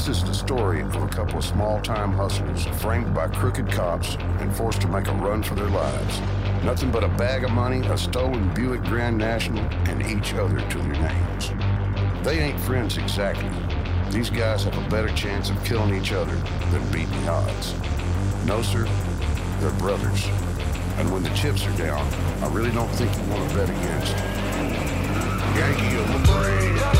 This is the story of a couple of small time hustlers framed by crooked cops and forced to make a run for their lives. Nothing but a bag of money, a stolen Buick Grand National, and each other to their names. They ain't friends exactly. These guys have a better chance of killing each other than beating the odds. No, sir, they're brothers. And when the chips are down, I really don't think you want to bet against Yankee and the Brave.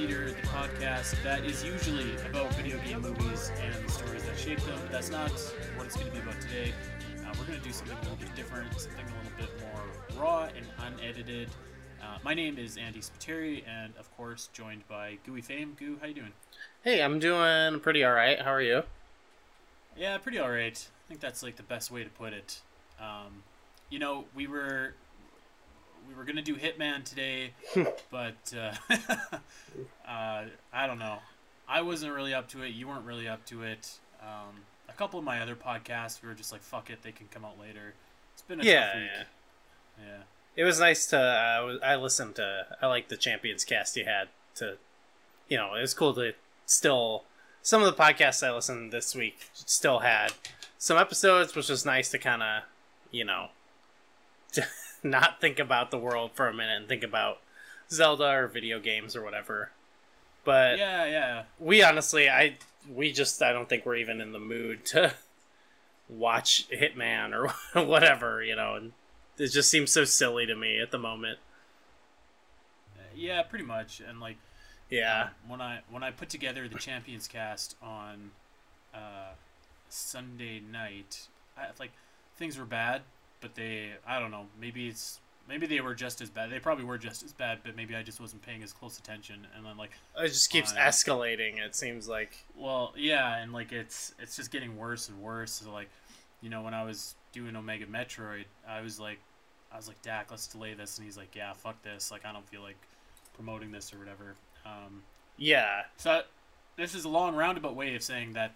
Theater, the podcast that is usually about video game movies and the stories that shape them. But that's not what it's going to be about today. Uh, we're going to do something a little bit different, something a little bit more raw and unedited. Uh, my name is Andy Spiteri, and of course, joined by Gooey Fame. Goo, how you doing? Hey, I'm doing pretty alright. How are you? Yeah, pretty all right. I think that's like the best way to put it. Um, you know, we were we were gonna do Hitman today, but uh, uh, I don't know. I wasn't really up to it. You weren't really up to it. Um, a couple of my other podcasts, we were just like, "Fuck it," they can come out later. It's been a Yeah, tough week. yeah. Yeah. It was nice to. Uh, I listened to. I like the Champions cast you had to. You know, it was cool to still. Some of the podcasts I listened this week still had some episodes, which was nice to kind of, you know, not think about the world for a minute and think about Zelda or video games or whatever. But Yeah, yeah. we honestly i we just i don't think we're even in the mood to watch hitman or whatever you know and it just seems so silly to me at the moment Yeah, pretty much. And like, yeah Um, when I when I put together the Champions cast on uh, Sunday night, I, like things were bad, but they I don't know maybe it's maybe they were just as bad. They probably were just as bad, but maybe I just wasn't paying as close attention. And then like, it just keeps Fine. escalating it seems like well, yeah, and like it's it's just getting worse and worse. So like, you know, when I was doing Omega Metroid, I was like, I was like, Dak, let's delay this, and he's like, Yeah, fuck this. Like I don't feel like promoting this or whatever. Um, yeah So this is a long roundabout way of saying that,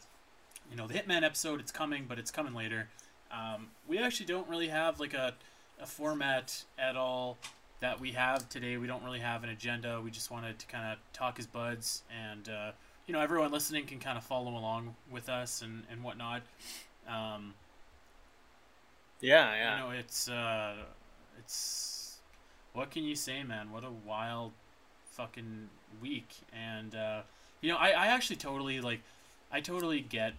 you know, the Hitman episode it's coming, but it's coming later. Um, we actually don't really have like a, a format at all that we have today. We don't really have an agenda. We just wanted to kind of talk as buds, and uh, you know, everyone listening can kind of follow along with us and and whatnot. Um, yeah yeah you know, it's uh, it's what can you say, man? What a wild fucking week, and uh, you know, I I actually totally like, I totally get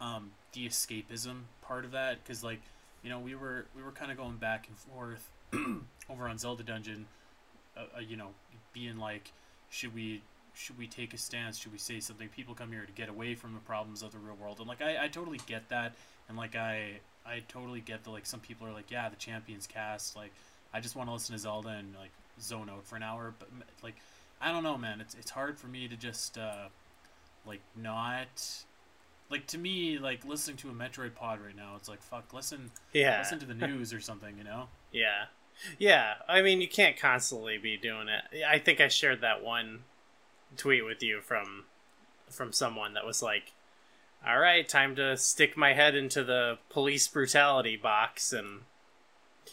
um the escapism part of that because like you know we were we were kind of going back and forth over on Zelda Dungeon, uh, uh, you know, being like, should we should we take a stance? Should we say something? People come here to get away from the problems of the real world, and like I, I totally get that, and like I I totally get that like some people are like, yeah, the Champions cast, like I just want to listen to Zelda and like zone out for an hour, but like I don't know, man, it's it's hard for me to just uh like not like to me like listening to a Metroid Pod right now, it's like fuck, listen yeah listen to the news or something, you know? Yeah. Yeah. I mean, you can't constantly be doing it. I think I shared that one tweet with you from from someone that was like, "All right, time to stick my head into the police brutality box and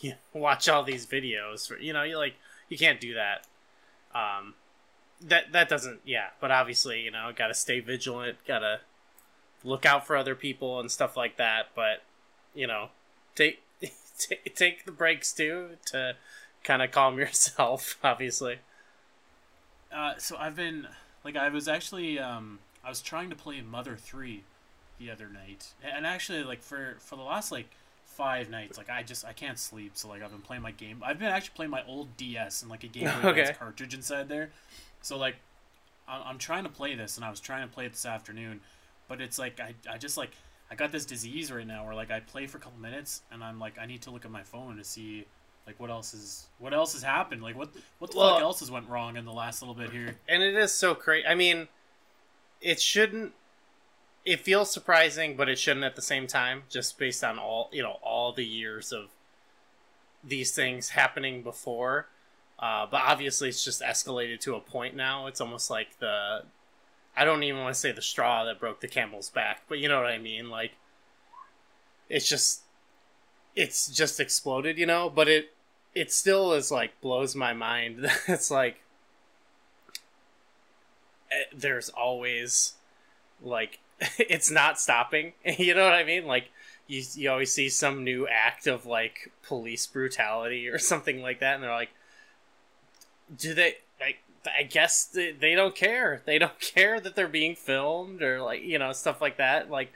yeah, watch all these videos." For, you know, you like you can't do that. Um that that doesn't yeah, but obviously, you know, got to stay vigilant, got to look out for other people and stuff like that, but you know, take ta take the breaks too to kind of calm yourself obviously Uh, so I've been like I was actually um, I was trying to play Mother Three the other night, and actually like for for the last like five nights, like I just I can't sleep, so like I've been playing my game. I've been actually playing my old DS and like a Game Boy Okay. Cartridge inside there. So like I'm, I'm trying to play this, and I was trying to play it this afternoon, but it's like I I just like I got this disease right now where like I play for a couple minutes, and I'm like I need to look at my phone to see. Like what else is what else has happened? Like what what the Well- fuck else has went wrong in the last little bit here? and it is so crazy i mean it shouldn't it feels surprising but it shouldn't at the same time just based on all you know all the years of these things happening before uh, but obviously it's just escalated to a point now it's almost like the i don't even want to say the straw that broke the camel's back but you know what i mean like it's just it's just exploded, you know. But it it still is like blows my mind. it's like eh, there's always like it's not stopping. You know what I mean? Like you you always see some new act of like police brutality or something like that, and they're like, do they like? I guess they, they don't care. They don't care that they're being filmed or like you know stuff like that. Like,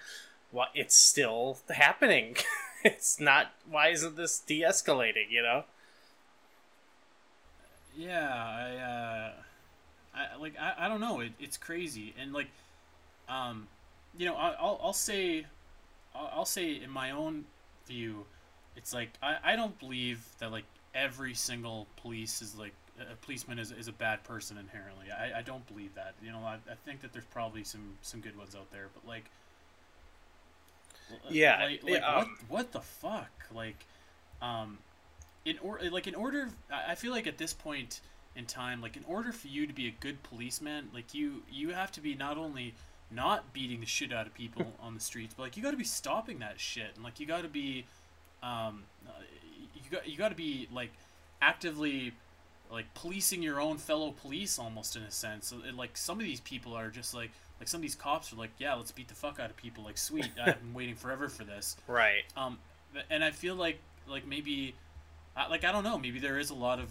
what? It's still happening. it's not. Why isn't this de-escalating? You know? Yeah, I, uh, I like I, I don't know. It, it's crazy and like, um, you know, I, I'll I'll say, I'll, I'll say in my own view, it's like I, I don't believe that like every single police is like a policeman is, is a bad person inherently. I, I don't believe that. You know, I, I think that there's probably some some good ones out there, but like, yeah, like, like yeah, what um, what the fuck, like, um, in or like in order, I feel like at this point in time, like in order for you to be a good policeman, like you you have to be not only not beating the shit out of people on the streets, but like you got to be stopping that shit, and like you got to be, um, uh, you got you got to be like actively like policing your own fellow police almost in a sense. So, it, like some of these people are just like like some of these cops are like, yeah, let's beat the fuck out of people. Like sweet, I've been waiting forever for this. right. Um, and I feel like like maybe, like I don't know, maybe there is a lot of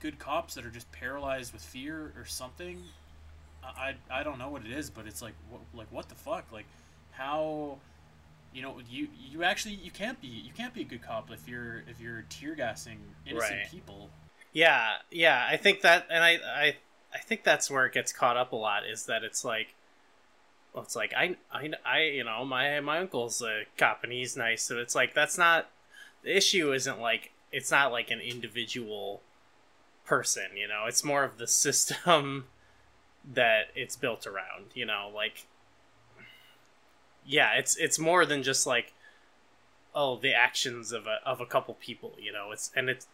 good cops that are just paralyzed with fear or something. I, I, I don't know what it is, but it's like what, like what the fuck, like how, you know, you you actually you can't be you can't be a good cop if you're if you're tear gassing innocent Right. people. Yeah, yeah. I think that, and I, I, I think that's where it gets caught up a lot. Is that it's like, well, it's like I, I, I, you know, my my uncle's a cop and he's nice, so it's like that's not the issue. Isn't like it's not like an individual person, you know. It's more of the system that it's built around, you know. Like, yeah, it's it's more than just like, oh, the actions of a of a couple people, you know. It's and it's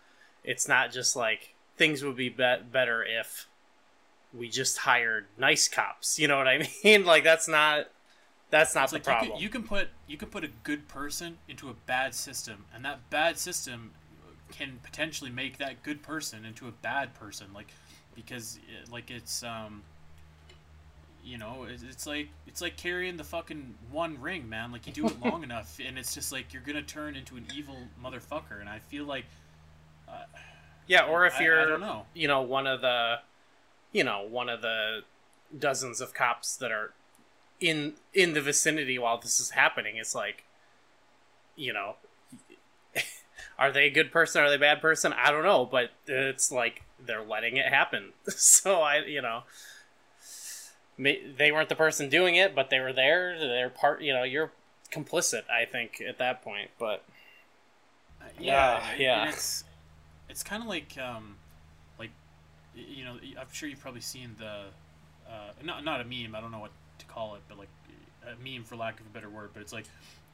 it's not just like things would be, be- better if we just hired nice cops. You know what I mean? like that's not that's not It's the like you problem. can, you can put you can put a good person into a bad system, and that bad system can potentially make that good person into a bad person. Like because uh, like it's um you know it's, it's like it's like carrying the fucking one ring, man. Like you do it long enough, and it's just like you're gonna turn into an evil motherfucker. And I feel like yeah, or if I- I you're don't know. you know one of the you know one of the dozens of cops that are in in the vicinity while this is happening, it's like you know are they a good person are they a bad person i don't know but it's like they're letting it happen so i you know they weren't the person doing it but they were there they're part you know you're complicit i think at that point but Uh, yeah, Ah, yeah. it's it's kind of like um, like you know, I'm sure you've probably seen the uh, not not a meme. I don't know what to call it, but like a meme for lack of a better word. But it's like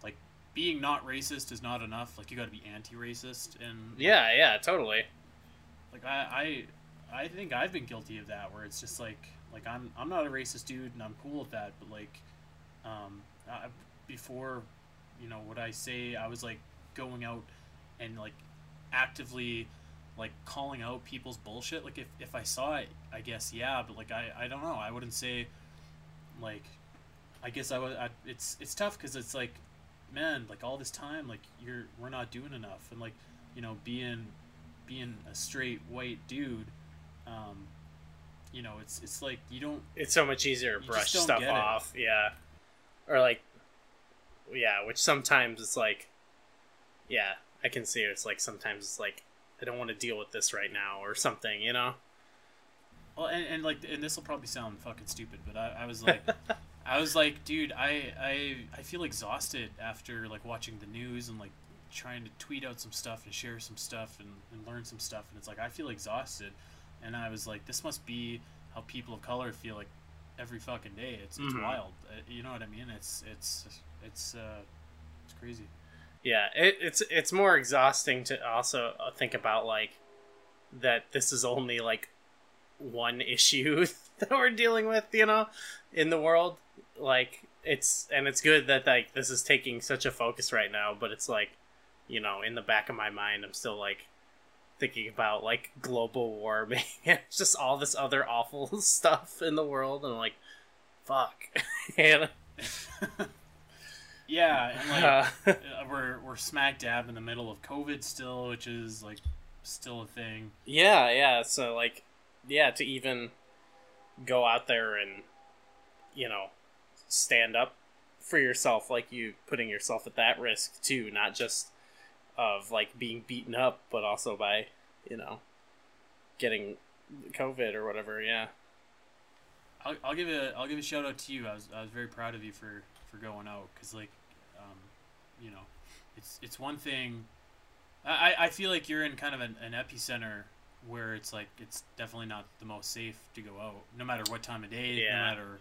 like being not racist is not enough. Like you got to be anti-racist, and yeah yeah totally like I, I I think I've been guilty of that where it's just like like I'm I'm not a racist dude and I'm cool with that but like um I, before you know what I say I was like going out and like actively like calling out people's bullshit like if, if I saw it I guess yeah but like I, I don't know I wouldn't say like I guess I would I, it's it's tough because it's like man like all this time like you're we're not doing enough and like you know being being a straight white dude, um, you know, it's it's like you don't. it's so much easier to brush stuff get it. off yeah or like yeah which sometimes it's like yeah i can see it. it's like sometimes it's like i don't want to deal with this right now or something you know Well, and, and like, and this will probably sound fucking stupid, but I, I was like, I was like, dude, I, I I feel exhausted after like watching the news and like trying to tweet out some stuff and share some stuff and, and learn some stuff, and it's like I feel exhausted, and I was like, this must be how people of color feel like every fucking day. It's it's Mhm. wild. Uh, you know what I mean? It's it's it's uh it's crazy. Yeah it, it's it's more exhausting to also uh, think about like that this is only like one issue that we're dealing with you know in the world. Like it's and it's good that like this is taking such a focus right now, but it's like, you know, in the back of my mind, I'm still like thinking about like global warming and just all this other awful stuff in the world, and I'm like, fuck, and Yeah, and like uh, uh, we're we're smack dab in the middle of COVID still, which is like still a thing. yeah, yeah. So like, yeah, to even go out there and you know stand up for yourself, like you putting yourself at that risk too, not just of like being beaten up, but also by you know getting COVID or whatever. Yeah. I'll, I'll give a I'll give a shout out to you. I was I was very proud of you for for going out because like, you know, it's it's one thing. I I feel like you're in kind of an, an epicenter where it's like it's definitely not the most safe to go out, no matter what time of day, Yeah. no matter.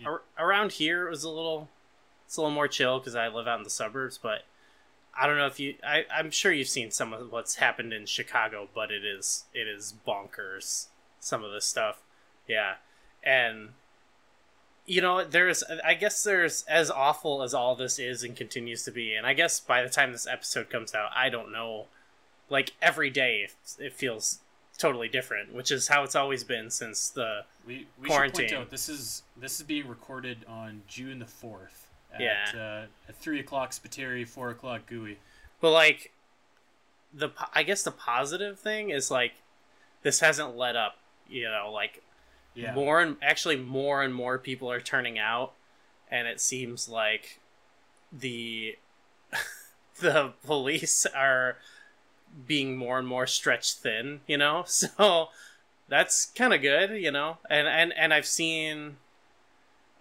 Yeah. Ar- around here it was a little it's a little more chill because i live out in the suburbs but i don't know if you I, i'm sure you've seen some of what's happened in chicago but it is it is bonkers some of the stuff yeah and you know there's i guess there's as awful as all this is and continues to be and i guess by the time this episode comes out i don't know like every day it- feels totally different which is how it's always been since the We, we should Quarantine. point out this is this is being recorded on June the fourth. At, Yeah. Uh, at three o'clock Spiteri, four o'clock Gooey. But like the I guess the positive thing is like this hasn't let up, you know, like Yeah. more and actually more and more people are turning out and it seems like the the police are being more and more stretched thin, you know? So that's kind of good, you know. And and and I've seen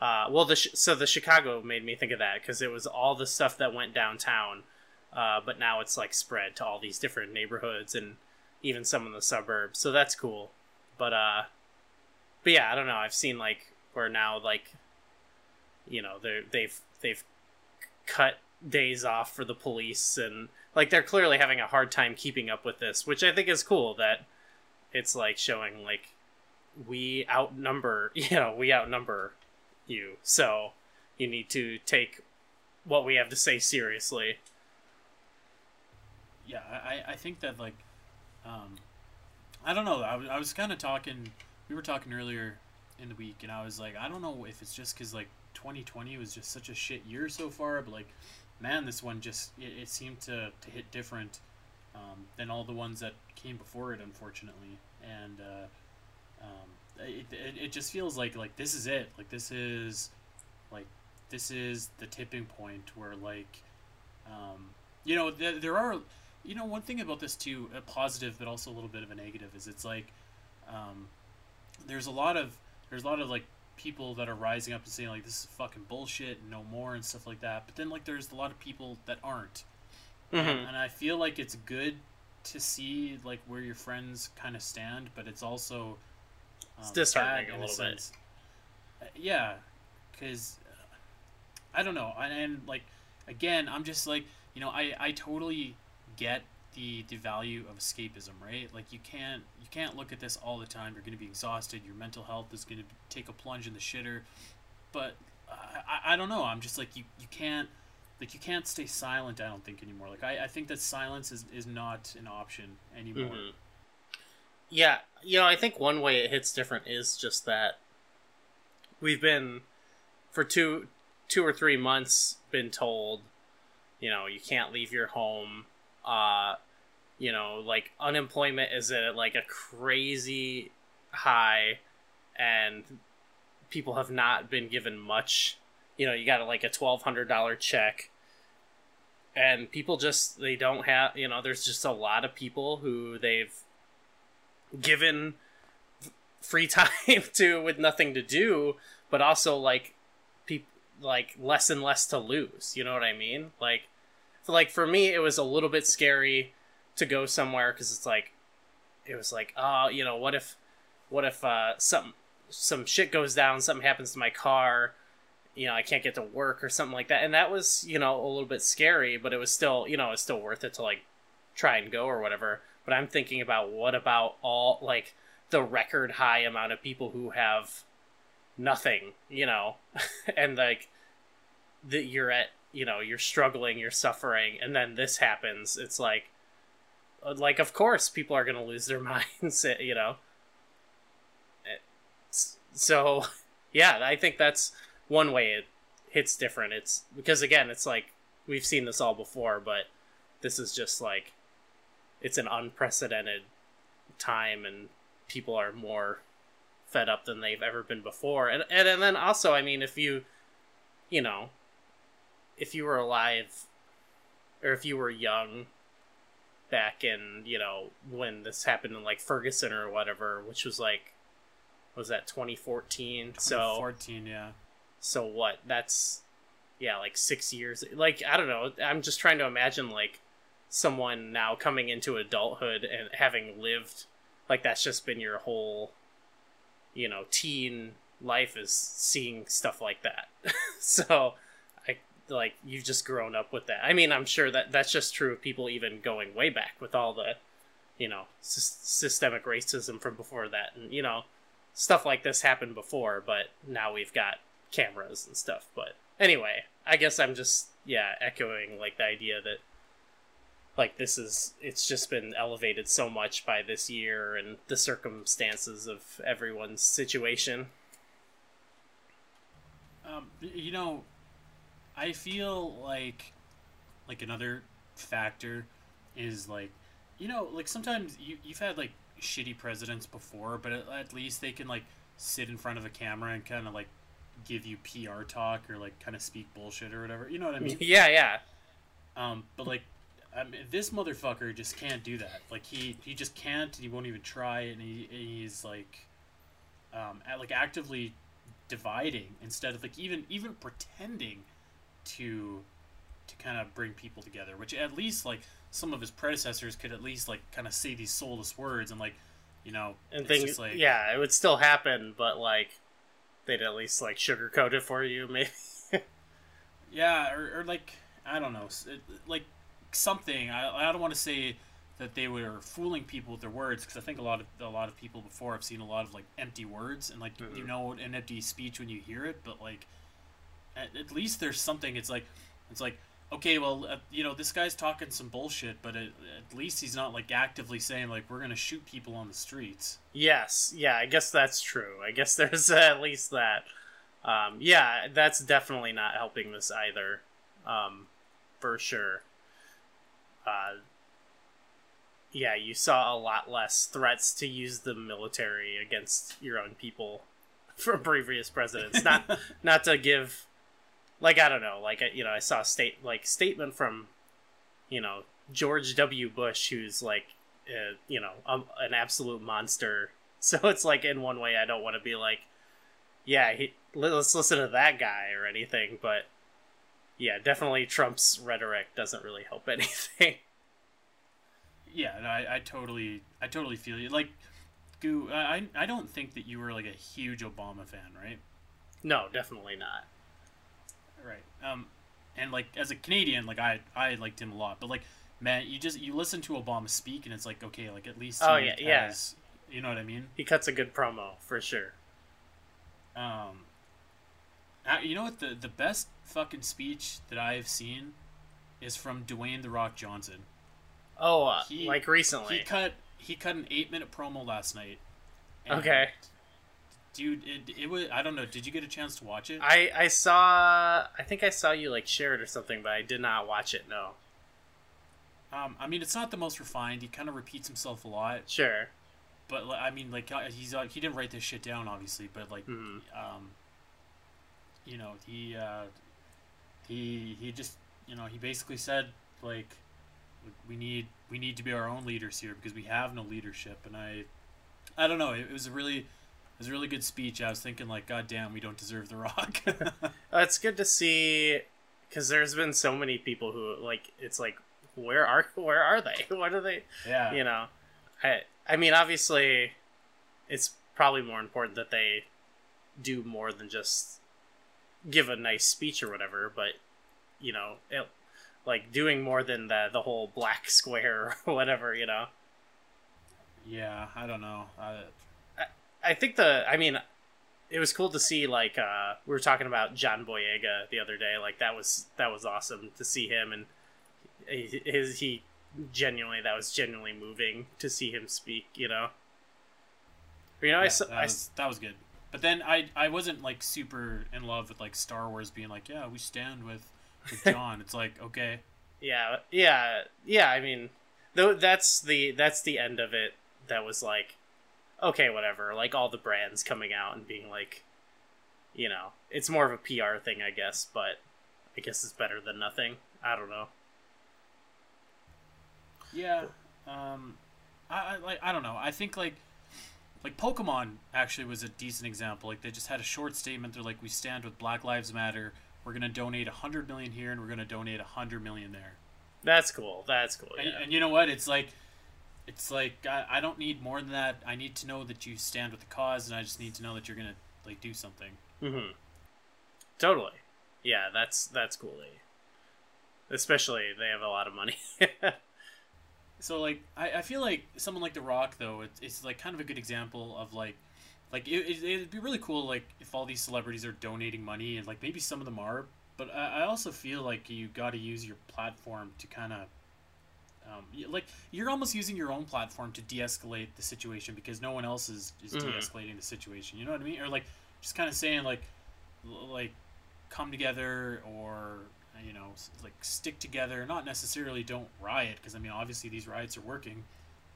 uh well the so the Chicago made me think of that cuz it was all the stuff that went downtown uh, but now it's like spread to all these different neighborhoods and even some in the suburbs. So that's cool. But uh, but yeah, I don't know. I've seen like where now like, you know, they they've they've cut days off for the police and like they're clearly having a hard time keeping up with this, which I think is cool. That it's like showing like we outnumber, you know, we outnumber you, so you need to take what we have to say seriously. yeah, I, I think that like, um, I don't know. I I was kind of talking. We were talking earlier in the week, and I was like, I don't know if it's just because like 2020 was just such a shit year so far, but like, man, this one just it, it seemed to to hit different um, than all the ones that came before it, unfortunately, and uh, um, it, it it just feels like like this is it. Like this is like this is the tipping point where like um, you know there, there are you know one thing about this too a positive but also a little bit of a negative is it's like um, there's a lot of there's a lot of like people that are rising up and saying like this is fucking bullshit and no more and stuff like that but then like there's a lot of people that aren't and, Mhm. and i feel like it's good to see like where your friends kind of stand but it's also um, It's disheartening a in little bit. sense. Uh, yeah because i don't know and, and like again i'm just like you know i i totally get the the value of escapism right like you can't can't look at this all the time. You're going to be exhausted. Your mental health is going to take a plunge in the shitter. But I, I, I don't know. I'm just like you you can't like you can't stay silent i don't think anymore. Like i, I think that silence is, is not an option anymore. Mhm. Yeah, you know, I think one way it hits different is just that we've been for two two or three months been told, you know, you can't leave your home. Uh, you know, like unemployment is at like a crazy high, and people have not been given much. You know, you got like a twelve hundred dollar check and people just they don't have you know there's just a lot of people who they've given free time to with nothing to do but also like people like less and less to lose you know what i mean like like for me it was a little bit scary to go somewhere because it's like it was like oh you know what if what if uh some some shit goes down something happens to my car you know i can't get to work or something like that. And that was you know a little bit scary but it was still you know it's still worth it to like try and go or whatever. But i'm thinking about what about all like the record high amount of people who have nothing you know? And like that you're at you know you're struggling you're suffering and then this happens it's like like of course people are going to lose their minds you know? So yeah i think that's one way it hits different. It's because again it's like we've seen this all before but this is just like it's an unprecedented time and people are more fed up than they've ever been before. And and, and then also i mean if you you know if you were alive or if you were young back in you know when this happened in like ferguson or whatever which was like was that 2014 so 14, yeah. so what? That's yeah like six years. Like i don't know. I'm just trying to imagine like someone now coming into adulthood and having lived like that's just been your whole you know teen life is seeing stuff like that. So like you've just grown up with that. I mean i'm sure that that's just true of people even going way back with all the you know sys- systemic racism from before that and you know stuff like this happened before but now we've got cameras and stuff. But anyway i guess i'm just yeah echoing like the idea that like this is it's just been elevated so much by this year and the circumstances of everyone's situation. Um, you know, I feel like like another factor is like you know like sometimes you you've had like shitty presidents before, but at, at least they can like sit in front of a camera and kind of like give you PR talk or like kind of speak bullshit or whatever. You know what I mean? yeah yeah Um, but like, I mean, this motherfucker just can't do that. Like he he just can't. He won't even try, and he he's like, um, at, like actively dividing instead of like even even pretending to to kind of bring people together. Which at least like some of his predecessors could at least like kind of say these soulless words and like, you know, and things like yeah it would still happen but like they'd at least like sugarcoat it for you maybe Yeah, or, or like I don't know, like something. I, I don't want to say that they were fooling people with their words because I think a lot of a lot of people before have seen a lot of like empty words and like you Mhm. know an empty speech when you hear it, but like at, at least there's something. It's like it's like okay, well uh, you know this guy's talking some bullshit, but at, at least he's not like actively saying like we're gonna shoot people on the streets. Yes, yeah, I guess that's true. I guess there's at least that. Um, yeah, that's definitely not helping this either, um, for sure. Uh, yeah, you saw a lot less threats to use the military against your own people from previous presidents. Not not to give, like I don't know, like you know, I saw a state like statement from, you know, George W. Bush, who's like uh, you know, um, an absolute monster. So it's like in one way, I don't want to be like, yeah, he, let- let's listen to that guy or anything. But yeah, definitely Trump's rhetoric doesn't really help anything. Yeah, no, I, I totally I totally feel you. Like, Goo, I I don't think that you were like a huge Obama fan, right? no, definitely not. Um, and like as a Canadian, like I I liked him a lot, but like man, you just you listen to Obama speak, and it's like okay, like at least Oh, yeah, yeah. has- you know what I mean. He cuts a good promo for sure. Um, uh, you know what the the best fucking speech that I've seen is from Dwayne the Rock Johnson. Oh, uh, He- like recently. He cut he cut an eight minute promo last night. and, Okay. Dude, it, it was I don't know. Did you get a chance to watch it? I I saw. I think I saw you like share it or something, but I did not watch it. No. Um, I mean, it's not the most refined. He kind of repeats himself a lot, Sure. but I mean, like uh, he's uh, he didn't write this shit down, obviously, but like, Mhm. um, you know, he uh, he he just you know he basically said like we need we need to be our own leaders here because we have no leadership, and I I don't know. It, it was a really was a really good speech. I was thinking like, God damn, we don't deserve the rock. Uh, it's good to see because there's been so many people who like it's like where are where are they what are they yeah, you know i i mean obviously it's probably more important that they do more than just give a nice speech or whatever but you know it, like doing more than the the whole black square or whatever you know yeah. I don't know. I, I think the I mean it was cool to see like uh we were talking about John Boyega the other day like that was that was awesome to see him and he- his he genuinely that was genuinely moving to see him speak you know you know I, Yeah, s- that, I was, that was good. But then I I wasn't like super in love with like Star Wars being like yeah we stand with, with John. it's like okay yeah yeah yeah i mean though that's the that's the end of it that was like okay whatever like all the brands coming out and being like you know it's more of a pr thing i guess but i guess it's better than nothing i don't know yeah um I, I like I don't know I think like like Pokemon actually was a decent example. Like they just had a short statement. They're like we stand with Black Lives Matter. We're gonna donate a hundred million here and we're gonna donate a hundred million there. that's cool that's cool And, yeah and you know what? It's like, it's like I, I don't need more than that. I need to know that you stand with the cause, and I just need to know that you're gonna like do something. mm-hmm. totally yeah that's that's cool eh? especially they have a lot of money So like, I, I feel like someone like The Rock though, it's, it's like kind of a good example of like, like it, it, it'd be really cool like if all these celebrities are donating money and like maybe some of them are, but I, I also feel like you got to use your platform to kind of. Um, like you're almost using your own platform to de-escalate the situation because no one else is, is Mhm. de-escalating the situation. You know what I mean? Or like just kind of saying like, l- like, come together or you know like stick together. Not necessarily don't riot because I mean obviously these riots are working,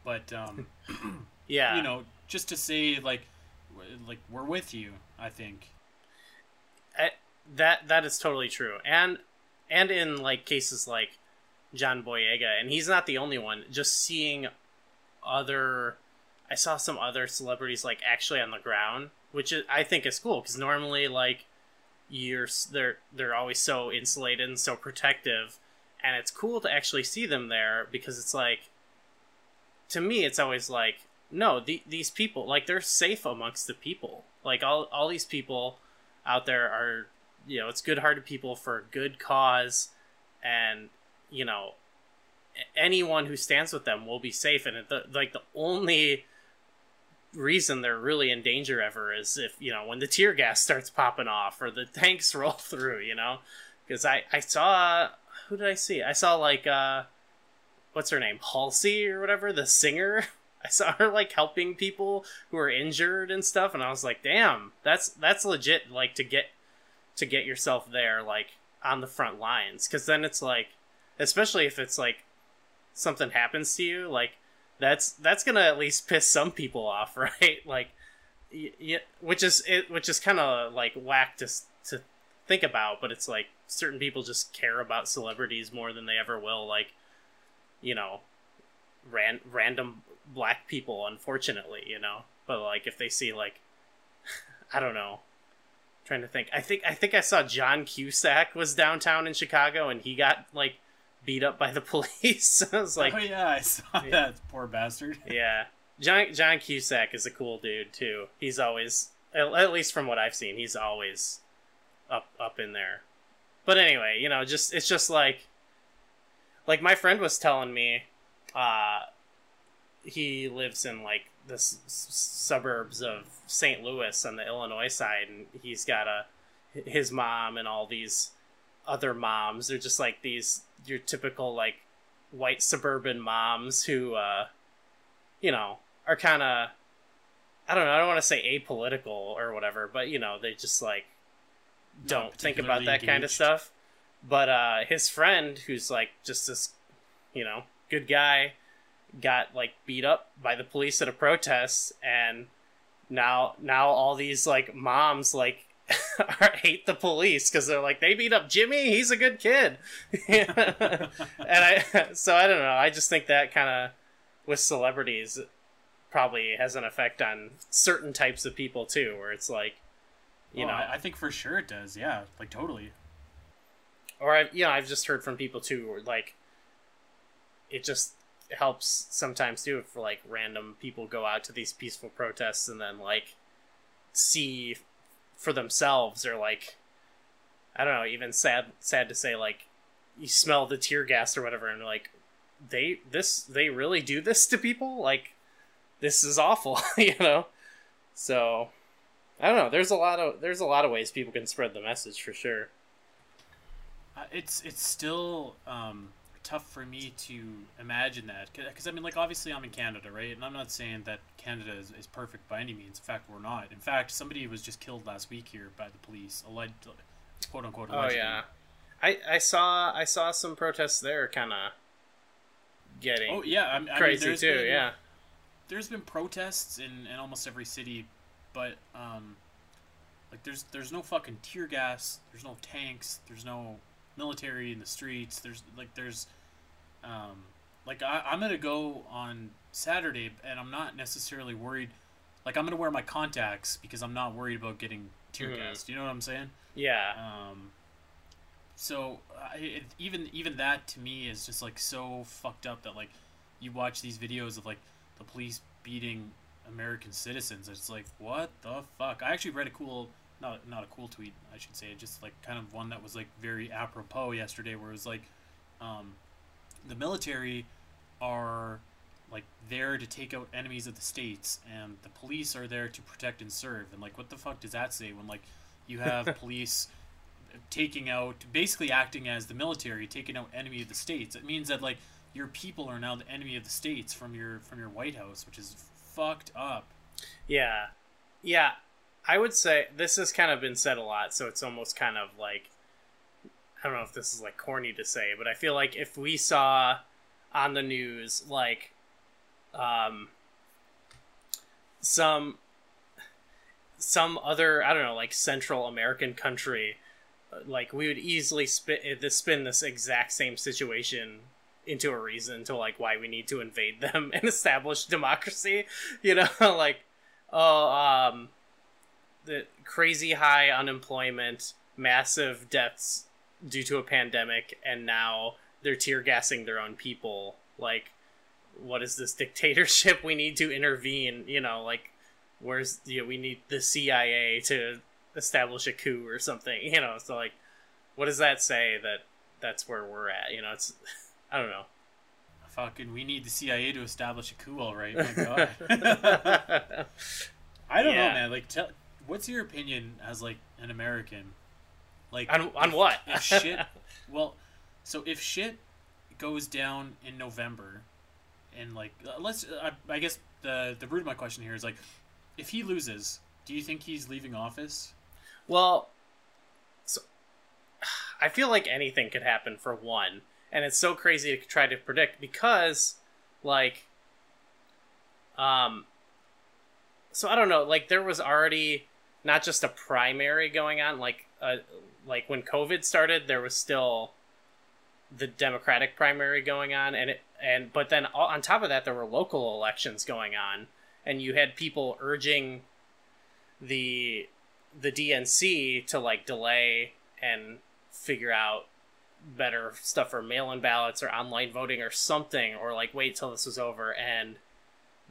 but um, yeah you know just to say like, like we're with you. I think. I- that that is totally true and and in like cases like john boyega and he's not the only one. Just seeing other i saw some other celebrities like actually on the ground which is, i think is cool because normally like you're they're they're always so insulated and so protective and it's cool to actually see them there because it's like to me it's always like no the, these people like they're safe amongst the people. Like all all these people out there are you know it's good-hearted people for a good cause and you know anyone who stands with them will be safe. And the, like the only reason they're really in danger ever is if you know when the tear gas starts popping off or the tanks roll through you know? Because i i saw who did i see? I saw like uh what's her name? Halsey or whatever the singer. I saw her like helping people who are injured and stuff and i was like damn that's that's legit like to get to get yourself there like on the front lines. Because then it's like especially if it's like something happens to you like that's that's gonna at least piss some people off right? Like y- y- which is it which is kind of like whack to to think about but it's like certain people just care about celebrities more than they ever will like you know ran- random black people unfortunately you know? But like if they see like i don't know. Trying to think. I think i think i saw john cusack was downtown in chicago and he got like beat up by the police. I was like oh yeah, I saw Yeah. that poor bastard. yeah. John john cusack is a cool dude too. He's always at, least from what i've seen he's always up up in there. But anyway you know just it's just like like my friend was telling me uh he lives in like the s- s- suburbs of st louis on the illinois side and he's got a his mom and all these other moms. They're just like these your typical like white suburban moms who uh you know are kind of i don't know i don't want to say apolitical or whatever but you know they just like don't think about that kind of stuff. But uh his friend who's like just this you know good guy got like beat up by the police at a protest and now now all these like moms like hate the police because they're like they beat up jimmy he's a good kid and i so i don't know i just think that kind of with celebrities probably has an effect on certain types of people too where it's like you Well, know I, I think for sure it does. Yeah, like totally. or I've you know I've just heard from people too where like it just helps sometimes too for like random people go out to these peaceful protests and then like see for themselves or like I don't know even sad sad to say like you smell the tear gas or whatever and like they this they really do this to people like this is awful you know so I don't know. There's a lot of there's a lot of ways people can spread the message for sure. Uh, it's it's still um, tough for me to imagine that because I mean, like obviously I'm in Canada, right? And I'm not saying that Canada is, is perfect by any means. In fact, we're not. In fact, somebody was just killed last week here by the police, alleged, quote unquote. Allegedly. Oh yeah, I I saw I saw some protests there, kind of getting. Oh yeah, I, I crazy mean, too. Been, yeah, there's been protests in, in almost every city, but um, like there's there's no fucking tear gas, there's no tanks, there's no military in the streets. There's like there's um, like I, I'm gonna go on Saturday, and I'm not necessarily worried. Like I'm gonna wear my contacts because I'm not worried about getting tear Mhm. gassed. You know what I'm saying? yeah, Um, so I, it, even even that to me is just like so fucked up that like you watch these videos of like the police beating American citizens. It's like what the fuck. I actually read a cool not not a cool tweet I should say just like kind of one that was like very apropos yesterday where it was like um, the military are like there to take out enemies of the states and the police are there to protect and serve. And like what the fuck does that say when like you have police taking out basically acting as the military taking out enemy of the states? It means that like your people are now the enemy of the states from your from your white house which is fucked up. Yeah, yeah. I would say this has kind of been said a lot, so it's almost kind of like I don't know if this is like corny to say, but I feel like if we saw on the news like um some some other I don't know like Central American country uh, like we would easily spin this spin this exact same situation into a reason to like why we need to invade them and establish democracy you know? Like oh um the crazy high unemployment massive deaths due to a pandemic and now they're tear gassing their own people like what is this dictatorship? We need to intervene you know like where's you know, we need the cia to establish a coup or something you know so like what does that say that that's where we're at you know it's i don't know. Fucking we need the cia to establish a coup all right my god. I don't Yeah. know man like tell what's your opinion as like an american like on, on if- what if shit well so if shit goes down in november and like uh, let's I, I guess the the root of my question here is like if he loses do you think he's leaving office Well, so I feel like anything could happen for one, and it's so crazy to try to predict because, like, um, so I don't know. Like, there was already not just a primary going on. Like, uh, like when COVID started, there was still the Democratic primary going on, and it and but then on top of that, there were local elections going on, and you had people urging the the DNC to like delay and figure out better stuff for mail-in ballots or online voting or something or like wait till this was over and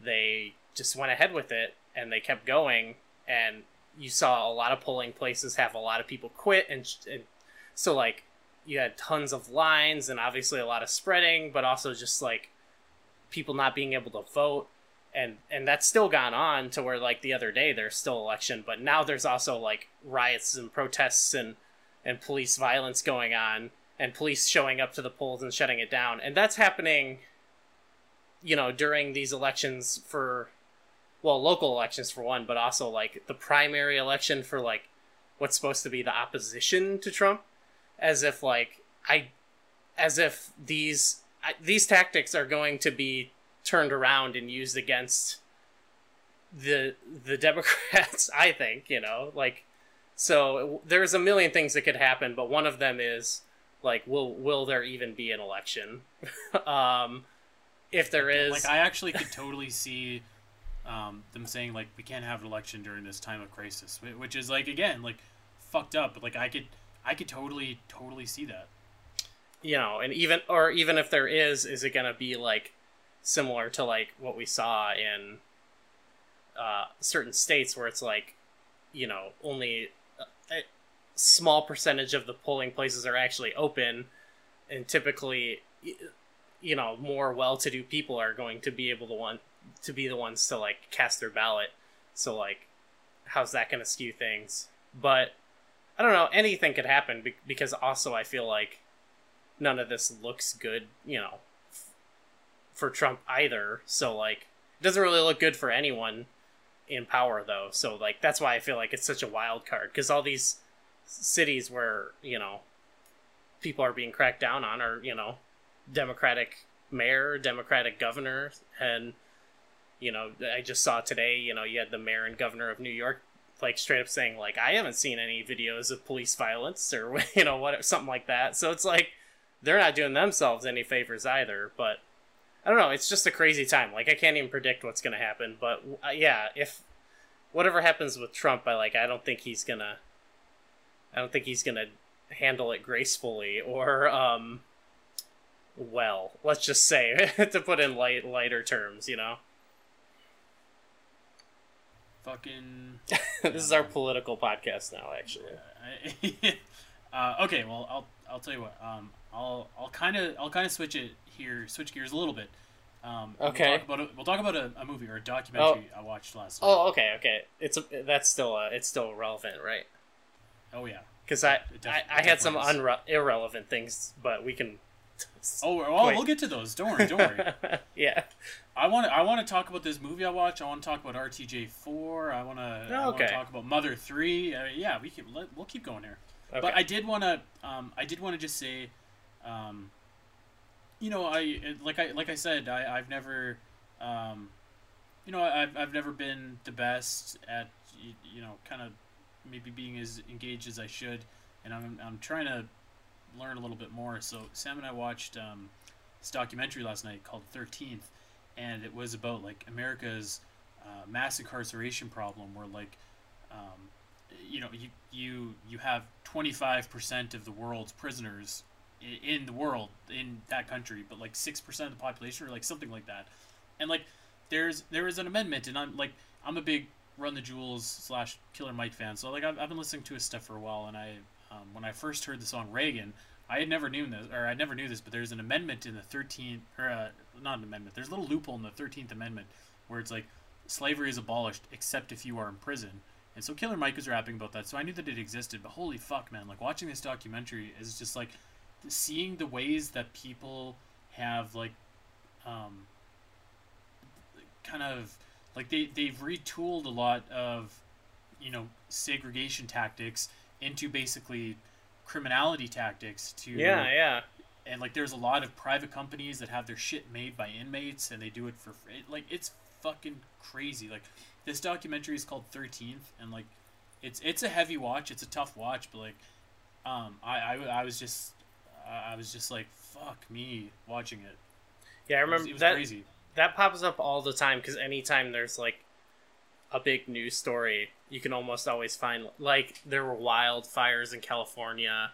they just went ahead with it and they kept going and you saw a lot of polling places have a lot of people quit and, and so like you had tons of lines and obviously a lot of spreading but also just like people not being able to vote. And and that's still gone on to where like the other day there's still election but now there's also like riots and protests and and police violence going on and police showing up to the polls and shutting it down. And that's happening you know during these elections for well local elections for one but also like the primary election for like what's supposed to be the opposition to Trump as if like I as if these I, these tactics are going to be turned around and used against the the Democrats. I think you know, like, so there's a million things that could happen, but one of them is like, will will there even be an election? um, if there is, like i actually could totally see um, them saying like we can't have an election during this time of crisis which is like again like fucked up but like i could i could totally totally see that. You know, and even or even if there is, is it gonna be like similar to like what we saw in uh, certain states where it's like, you know, only a, small percentage of the polling places are actually open, and typically, you know, more well-to-do people are going to be able to want to be the ones to like cast their ballot. So like, how's that going to skew things? But I don't know. Anything could happen be- because also I feel like none of this looks good, you know, f- for Trump either. So like, it doesn't really look good for anyone in power though. So like, that's why I feel like it's such a wild card because all these cities where you know people are being cracked down on are you know Democratic mayor, Democratic governor, and you know I just saw today. You know, you had the mayor and governor of New York like straight up saying like I haven't seen any videos of police violence or you know what something like that. So it's like they're not doing themselves any favors either. But I don't know. It's just a crazy time. Like I can't even predict what's gonna happen. But uh, yeah, if whatever happens with Trump, I like I don't think he's gonna. I don't think he's gonna handle it gracefully or um well let's just say to put in light lighter terms you know Fucking. this is our political podcast now actually uh, okay, well, I'll I'll tell you what. Um, I'll I'll kind of I'll kind of switch it here, switch gears a little bit. Um, Okay. We'll talk about a, we'll talk about a, a movie or a documentary I watched last night. oh okay okay it's a, that's still uh, it's still relevant right Oh yeah. because I, def- I I had some unre- irrelevant things but we can Oh well, Wait. we'll get to those. Don't worry, don't worry. yeah I want to I want to talk about this movie I watched. I want to talk about RTJ four. I want to Oh, okay. talk about Mother three. Uh, yeah, we can let, we'll keep going here. okay. But I did want to um, I did want to just say, um, you know, I like I like I said I I've never, um, you know, I've I've never been the best at y- you know kind of maybe being as engaged as I should, and I'm I'm trying to learn a little bit more. So Sam and I watched um, this documentary last night called Thirteenth, and it was about like America's uh, mass incarceration problem, where like, um, you know, you you you have twenty five percent of the world's prisoners in the world in that country, but like six percent of the population, or like something like that, and like there's there is an amendment, and I'm like I'm a big Run the Jewels slash Killer Mike fan, so like I've, I've been listening to his stuff for a while, and I um, when I first heard the song Reagan, I had never knew this, or I never knew this, but there's an amendment in the 13th, or uh, not an amendment. There's a little loophole in the 13th Amendment where it's like slavery is abolished except if you are in prison. And so Killer Mike was rapping about that, so I knew that it existed. But holy fuck, man! Like watching this documentary is just like seeing the ways that people have like, um, kind of like they they've retooled a lot of, you know, segregation tactics into basically criminality tactics to yeah yeah. and like there's a lot of private companies that have their shit made by inmates and they do it for free. Like it's fucking crazy. Like this documentary is called 13th and like it's it's a heavy watch. It's a tough watch but like um i i, I was just i was just like fuck me watching it. Yeah I it was, remember it was that crazy. that pops up all the time because anytime there's like a big news story, you can almost always find like there were wildfires in California,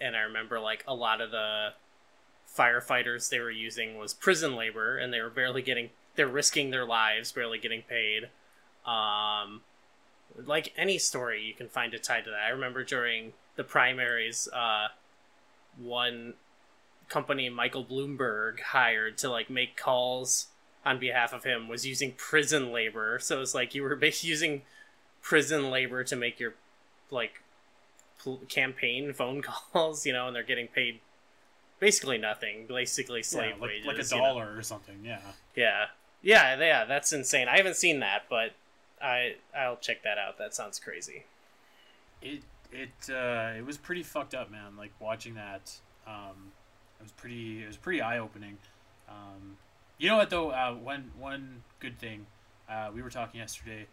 and I remember like a lot of the firefighters they were using was prison labor, and they were barely getting they're risking their lives, barely getting paid. Um, like any story, you can find it tied to that. I remember during the primaries, uh, one company Michael Bloomberg hired to like make calls on behalf of him was using prison labor. So it's like you were basically using prison labor to make your like pl- campaign phone calls, you know, and they're getting paid basically nothing, basically slave yeah, like, wages, like a you know? dollar or something yeah Yeah, yeah, yeah. That's insane. I haven't seen that, but I I'll check that out. That sounds crazy. it it uh, it was pretty fucked up, man. Like watching that, um, it was pretty it was pretty eye opening. Um, you know what though? Uh, one one good thing, uh, we were talking yesterday,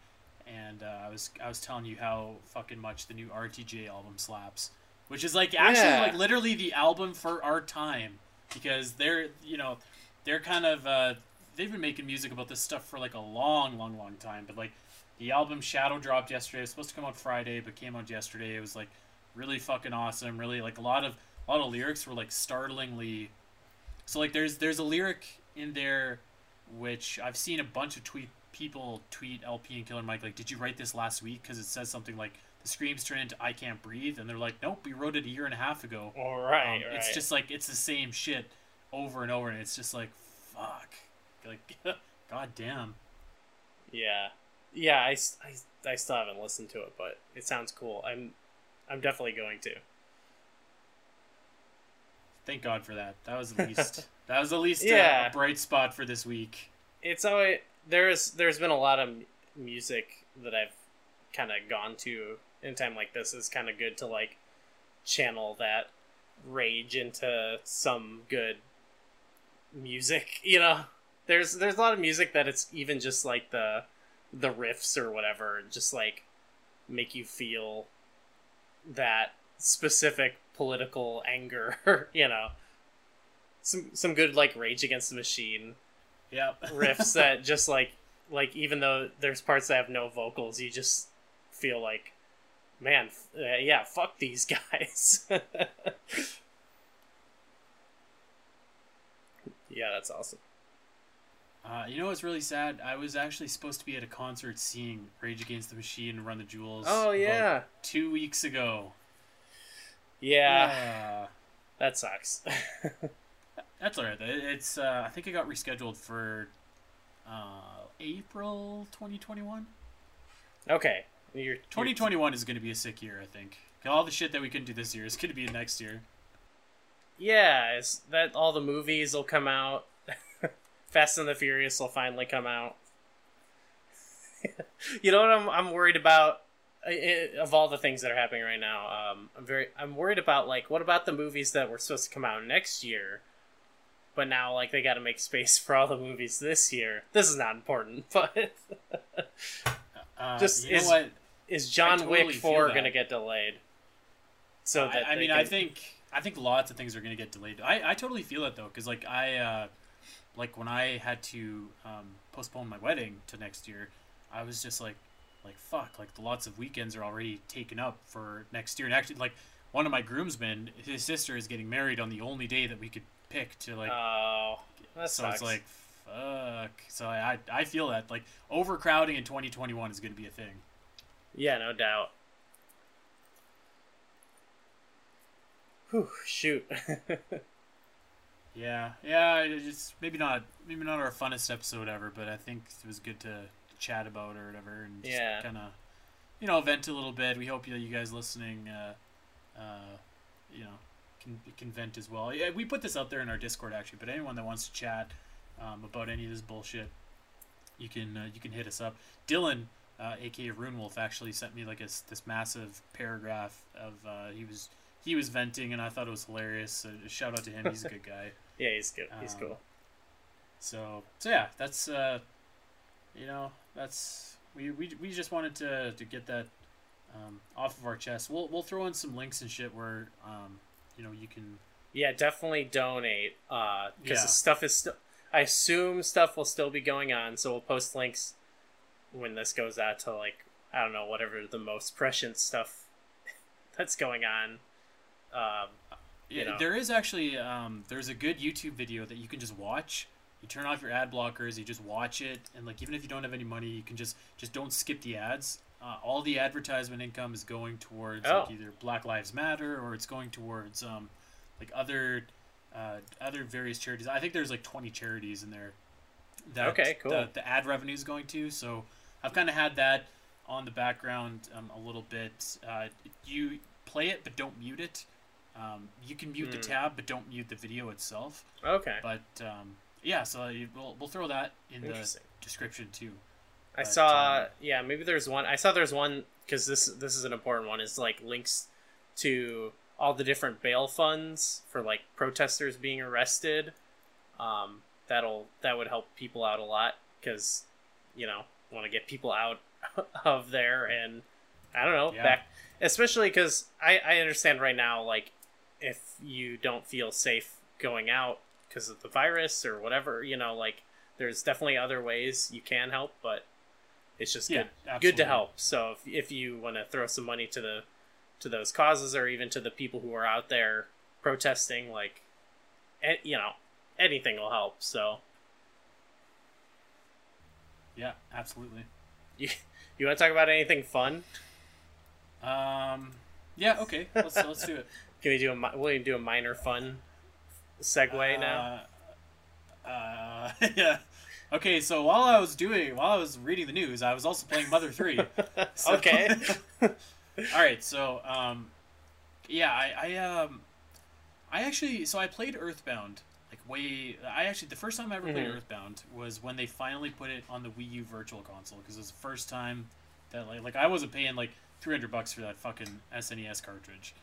and uh, I was I was telling you how fucking much the new RTJ album slaps, which is like actually Yeah. like literally the album for our time because they're you know they're kind of uh, they've been making music about this stuff for like a long long long time, but like the album Shadow dropped yesterday. It was supposed to come out Friday, but came out yesterday. It was like really fucking awesome. Really like a lot of a lot of lyrics were like startlingly. So like there's there's a lyric in there, which I've seen a bunch of tweet people tweet El-P and Killer Mike like, did you write this last week? Because it says something like the screams turn into I can't breathe, and they're like, nope, we wrote it a year and a half ago. All right, Um, It's just like it's the same shit over and over, and it's just like fuck, like god damn. Yeah, yeah. I still haven't listened to it, but it sounds cool. I'm I'm definitely going to. Thank God for that. That was at least that was at least Yeah. a, a bright spot for this week. It's always there's there's been a lot of music that I've kind of gone to in a time like this. Is kind of good to like channel that rage into some good music. You know, there's there's a lot of music that it's even just like the the riffs or whatever, just like make you feel that specific political anger. you know, some some good like Rage Against the Machine Yep. riffs that just like like even though there's parts that have no vocals, you just feel like, man, f- uh, yeah, fuck these guys. yeah, that's awesome. Uh, you know what's really sad? I was actually supposed to be at a concert seeing Rage Against the Machine and Run the Jewels. Oh yeah, two weeks ago. yeah, Yeah. that sucks. That's alright. It's uh, I think it got rescheduled for uh, April 2021. okay, you're, you're 2021 is going to be a sick year, I think. All the shit that we couldn't do this year is going to be next year. yeah, it's that all the movies will come out. Fast and the Furious will finally come out. you know what I'm I'm worried about I- I- of all the things that are happening right now. Um, I'm very I'm worried about like what about the movies that were supposed to come out next year, but now like they got to make space for all the movies this year. This is not important, but Uh, Just is- what? is John totally Wick four gonna get delayed? So that I, I mean, can- I think I think lots of things are going to get delayed. I, I totally feel it though, because like I uh, like when I had to um, postpone my wedding to next year, I was just like like fuck, like the lots of weekends are already taken up for next year. And actually, like one of my groomsmen, his sister is getting married on the only day that we could pick to like. oh, that so sucks. it's like fuck. So I I feel that like overcrowding in 2021 is going to be a thing. Yeah, no doubt. Whew, shoot. Yeah, yeah. It's maybe not maybe not our funnest episode ever, but I think it was good to chat about or whatever, and just Yeah. kind of you know vent a little bit. We hope that you guys listening, uh, uh, you know, can can vent as well. Yeah, we put this out there in our Discord actually, but anyone that wants to chat um, about any of this bullshit, you can uh, you can hit us up. Dylan, uh, aka Rune Wolf, actually sent me like a this massive paragraph of uh, he was. He was venting, and I thought it was hilarious. So shout out to him; he's a good guy. yeah, he's good. He's Um, cool. So so yeah, that's uh, you know that's we, we, we just wanted to, to get that um, off of our chest. We'll we'll throw in some links and shit where um, you know you can Yeah, definitely donate. Uh, because Yeah. the stuff is still. I assume stuff will still be going on, so we'll post links when this goes out to like I don't know whatever the most prescient stuff that's going on. Um, You yeah, know. there is actually um, there's a good YouTube video that you can just watch. You turn off your ad blockers, you just watch it, and like even if you don't have any money, you can just just don't skip the ads. Uh, all the advertisement income is going towards Oh. like either Black Lives Matter or it's going towards um, like other uh, other various charities. I think there's like 20 charities in there. That Okay, cool. The, the ad revenue is going to. So I've kind of had that on the background um, a little bit. Uh, you play it, but don't mute it. Um, you can mute the Hmm. tab, but don't mute the video itself. okay, But um, yeah, so we'll, we'll throw that in the description too. I but, saw. um, yeah, maybe there's one. I saw there's one because this this is an important one. Is like links to all the different bail funds for like protesters being arrested. Um, that'll that would help people out a lot because you know want to get people out of there and I don't know Yeah. back especially because I I understand right now like if you don't feel safe going out because of the virus or whatever you know like there's definitely other ways you can help but it's just Yeah, good good to help so if, if you want to throw some money to the to those causes or even to the people who are out there protesting like you know anything will help so Yeah, absolutely. you, you want to talk about anything fun Um, yeah, okay, let's let's do it. can we do a mi- we'll do a minor fun segue now Uh, uh, yeah. Okay, so while I was doing, while I was reading the news, I was also playing Mother Three. So- okay. All right, so um, yeah, I, I um, I actually, so I played Earthbound like way. I actually the first time I ever played Mhm. Earthbound was when they finally put it on the Wii U Virtual Console because it was the first time that like like I wasn't paying like three hundred bucks for that fucking SNES cartridge.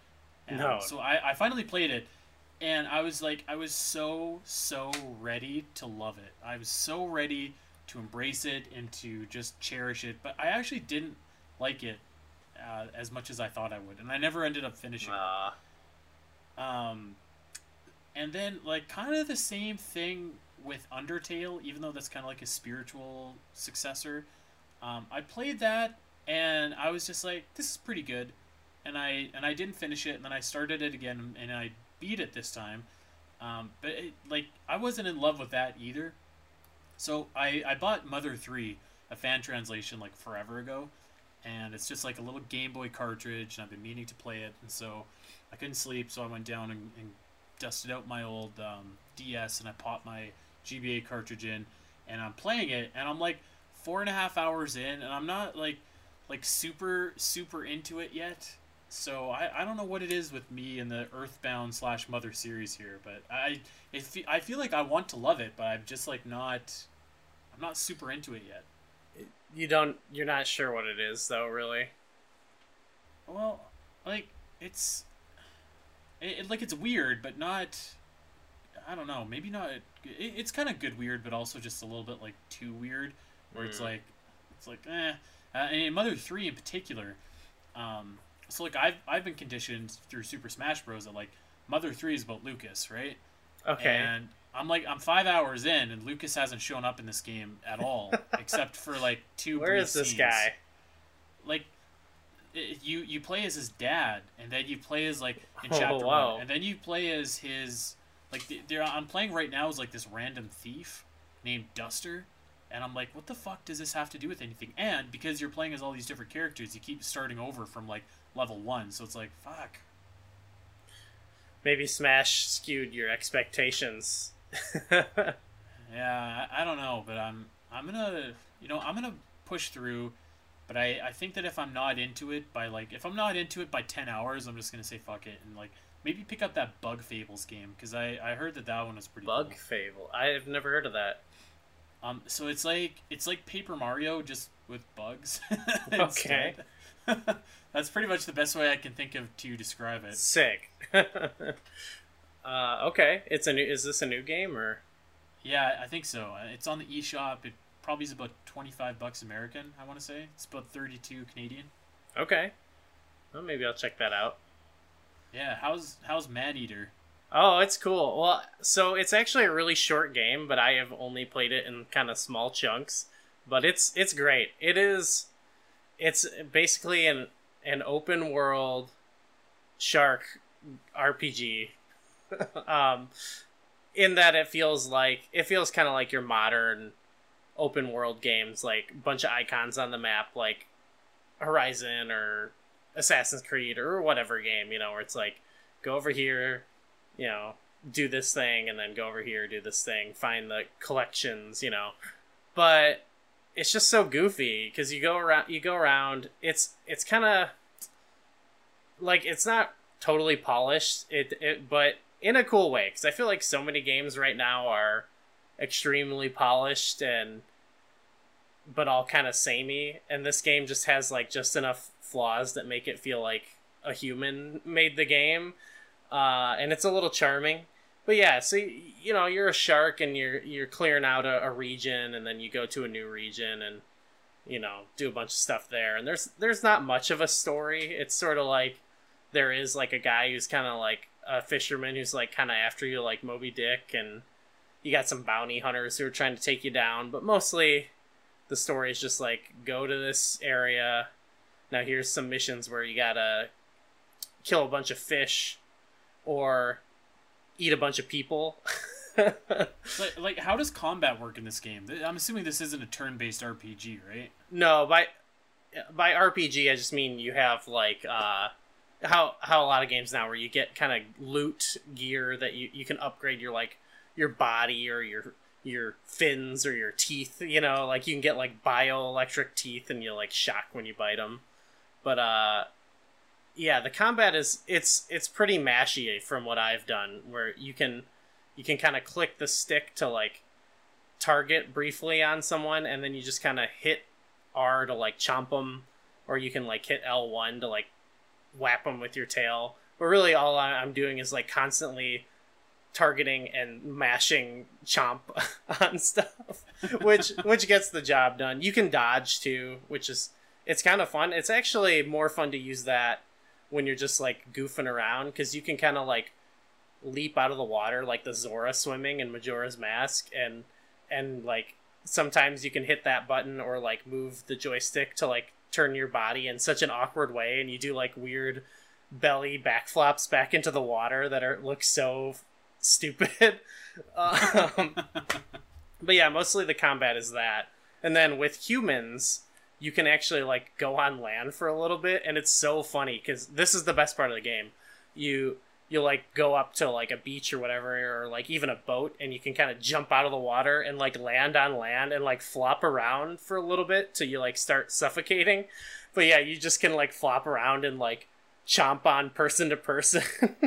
And No. So I, I finally played it, and I was like I was so so ready to love it. I was so ready to embrace it and to just cherish it. But I actually didn't like it uh, as much as I thought I would, and I never ended up finishing. it. Uh, Um, and then like kind of the same thing with Undertale, even though that's kind of like a spiritual successor. Um, I played that and I was just like, this is pretty good, and I and I didn't finish it, and then I started it again and I beat it this time. Um, but it, like I wasn't in love with that either. So I I bought Mother Three, a fan translation like forever ago, and it's just like a little Game Boy cartridge, and I've been meaning to play it, and so I couldn't sleep, so I went down and, and dusted out my old um, DS and I popped my GBA cartridge in, and I'm playing it, and I'm like four and a half hours in, and I'm not like like super super into it yet. So I, I don't know what it is with me and the Earthbound slash Mother series here, but I it fe- I feel like I want to love it, but I'm just like not I'm not super into it yet. you don't. You're not sure what it is, though. Really. Well, like it's, it, it- like it's weird, but not. I don't know. Maybe not. It, it's kind of good weird, but also just a little bit like too weird, where it's Mm. like, it's like eh. Uh, and Mother Three in particular, um, so like I've I've been conditioned through Super Smash Bros. that like Mother Three is about Lucas, right? Okay. And I'm like I'm five hours in, and Lucas hasn't shown up in this game at all, except for like two. Where is this scenes guy? like i- you you play as his dad and then you play as like in Oh, chapter wow. one and then you play as his like there i'm playing right now is like this random thief named duster and i'm like what the fuck does this have to do with anything and because you're playing as all these different characters you keep starting over from like level one so it's like fuck Maybe Smash skewed your expectations. yeah I, I don't know but i'm i'm gonna you know i'm gonna push through but I, I think that if i'm not into it by like if i'm not into it by 10 hours i'm just gonna say fuck it and like maybe pick up that bug fables game because I, I heard that that one was pretty Bug cool. Fable. I've never heard of that. um so it's like it's like paper mario just with bugs Okay. that's pretty much the best way i can think of to describe it Sick. uh, okay, it's a new. Is this a new game or? yeah i think so Uh, it's on the eShop it probably is about 25 bucks american i want to say it's about 32 canadian Okay. Well, maybe I'll check that out. Yeah, how's how's Maneater? Oh, it's cool. Well, so it's actually a really short game, but I have only played it in kind of small chunks. But it's it's great. It is it's basically an an open world shark RPG. um in that it feels like it feels kind of like your modern open world games like a bunch of icons on the map like Horizon or Assassin's Creed or whatever game, you know, where it's like go over here, you know, do this thing and then go over here, do this thing, find the collections, you know. But it's just so goofy because you go around you go around it's it's kind of like it's not totally polished it, it but in a cool way because i feel like so many games right now are extremely polished and but all kind of samey and this game just has like just enough flaws that make it feel like a human made the game uh, and it's a little charming but yeah so you know you're a shark and you're you're clearing out a, a region and then you go to a new region and you know do a bunch of stuff there. And there's there's not much of a story. It's sort of like there is like a guy who's kind of like a fisherman who's like kind of after you like moby dick and you got some bounty hunters who are trying to take you down. But mostly the story is just like go to this area. Now here's some missions where you gotta kill a bunch of fish or eat a bunch of people Like, like how does combat work in this game? I'm assuming this isn't a turn-based RPG, right? No, by by RPG I just mean you have like uh how how a lot of games now where you get kind of loot gear that you you can upgrade your like your body or your your fins or your teeth. You know, like you can get like bioelectric teeth, and you like shock when you bite them. But uh, yeah, the combat is it's it's pretty mashy from what I've done, where you can you can kind of click the stick to like target briefly on someone, and then you just kind of hit R to like chomp them, or you can like hit L one to like whap them with your tail. But really, all I'm doing is like constantly targeting and mashing chomp on stuff, which which gets the job done. You can dodge too, which is it's kind of fun. It's actually more fun to use that when you're just like goofing around because you can kind of like leap out of the water like the Zora swimming in Majora's Mask and and like sometimes you can hit that button or like move the joystick to like turn your body in such an awkward way and you do like weird belly backflops back into the water that are look so stupid. Um, but yeah mostly the combat is that. And then with humans you can actually like go on land for a little bit and it's so funny because this is the best part of the game. You you like go up to like a beach or whatever or like even a boat and you can kind of jump out of the water and like land on land and like flop around for a little bit till you like start suffocating. But yeah you just can like flop around and like chomp on person to person.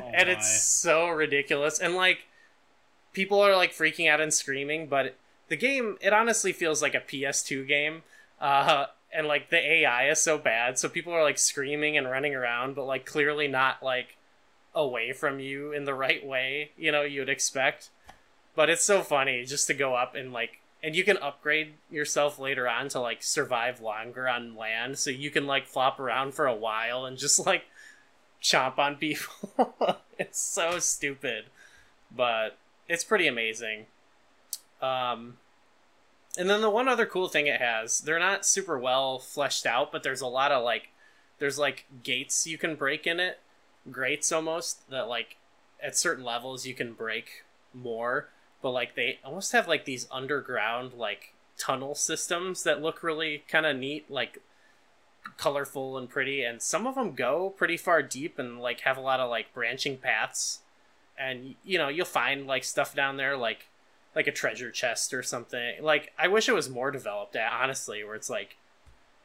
Oh and it's so ridiculous and like people are like freaking out and screaming but the game it honestly feels like a ps2 game uh and like the ai is so bad so people are like screaming and running around but like clearly not like away from you in the right way you know you'd expect. But it's so funny just to go up and like and you can upgrade yourself later on to like survive longer on land so you can like flop around for a while and just like chomp on people. It's so stupid but it's pretty amazing um and then the one other cool thing it has they're not super well fleshed out but there's a lot of like there's like gates you can break in it. Grates almost that like at certain levels you can break more but like they almost have like these underground like tunnel systems that look really kind of neat like colorful and pretty and some of them go pretty far deep and like have a lot of like branching paths. And you know you'll find like stuff down there like like a treasure chest or something. Like i wish it was more developed honestly where it's like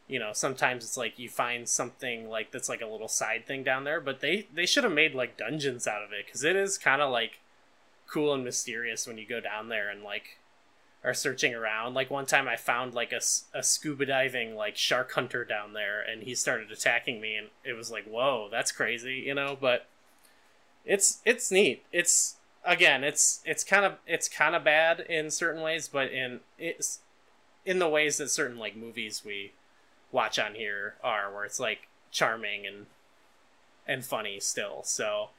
you know sometimes it's like you find something like that's like a little side thing down there but they they should have made like dungeons out of it because it is kind of like cool and mysterious when you go down there and like are searching around. Like one time i found like a, a scuba diving like shark hunter down there and he started attacking me and it was like whoa that's crazy you know? But it's it's neat. It's again it's it's kind of it's kind of bad in certain ways but in it's in the ways that certain like movies we watch on here are where it's like charming and and funny still so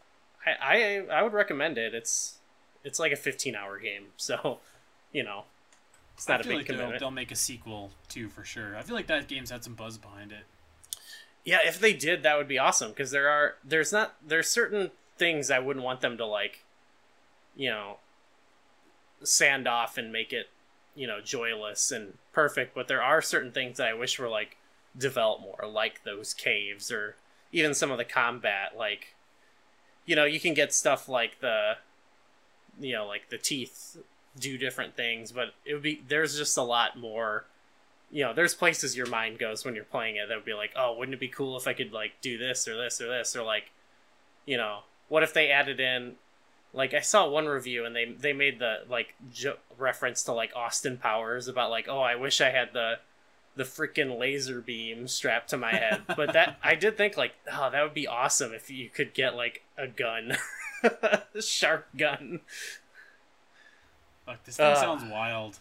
i i, I would recommend it it's it's like a 15 hour game so you know it's not I a feel big like they'll, they'll make a sequel too for sure. I feel like that game's had some buzz behind it. Yeah, if they did, that would be awesome because there are there's not there's certain things I wouldn't want them to like, you know, sand off and make it, you know, joyless and perfect. But there are certain things that I wish were like developed more, like those caves or even some of the combat. Like, you know, you can get stuff like the, you know, like the teeth do different things, but it would be there's just a lot more you know, there's places your mind goes when you're playing it that would be like, oh, wouldn't it be cool if I could like do this or this or this or like, you know, what if they added in, like I saw one review and they they made the like jo- reference to like Austin Powers about like, oh, I wish I had the the freaking laser beam strapped to my head, but that I did think like, oh, that would be awesome if you could get like a gun, a sharp gun. Fuck, this thing Uh, sounds wild.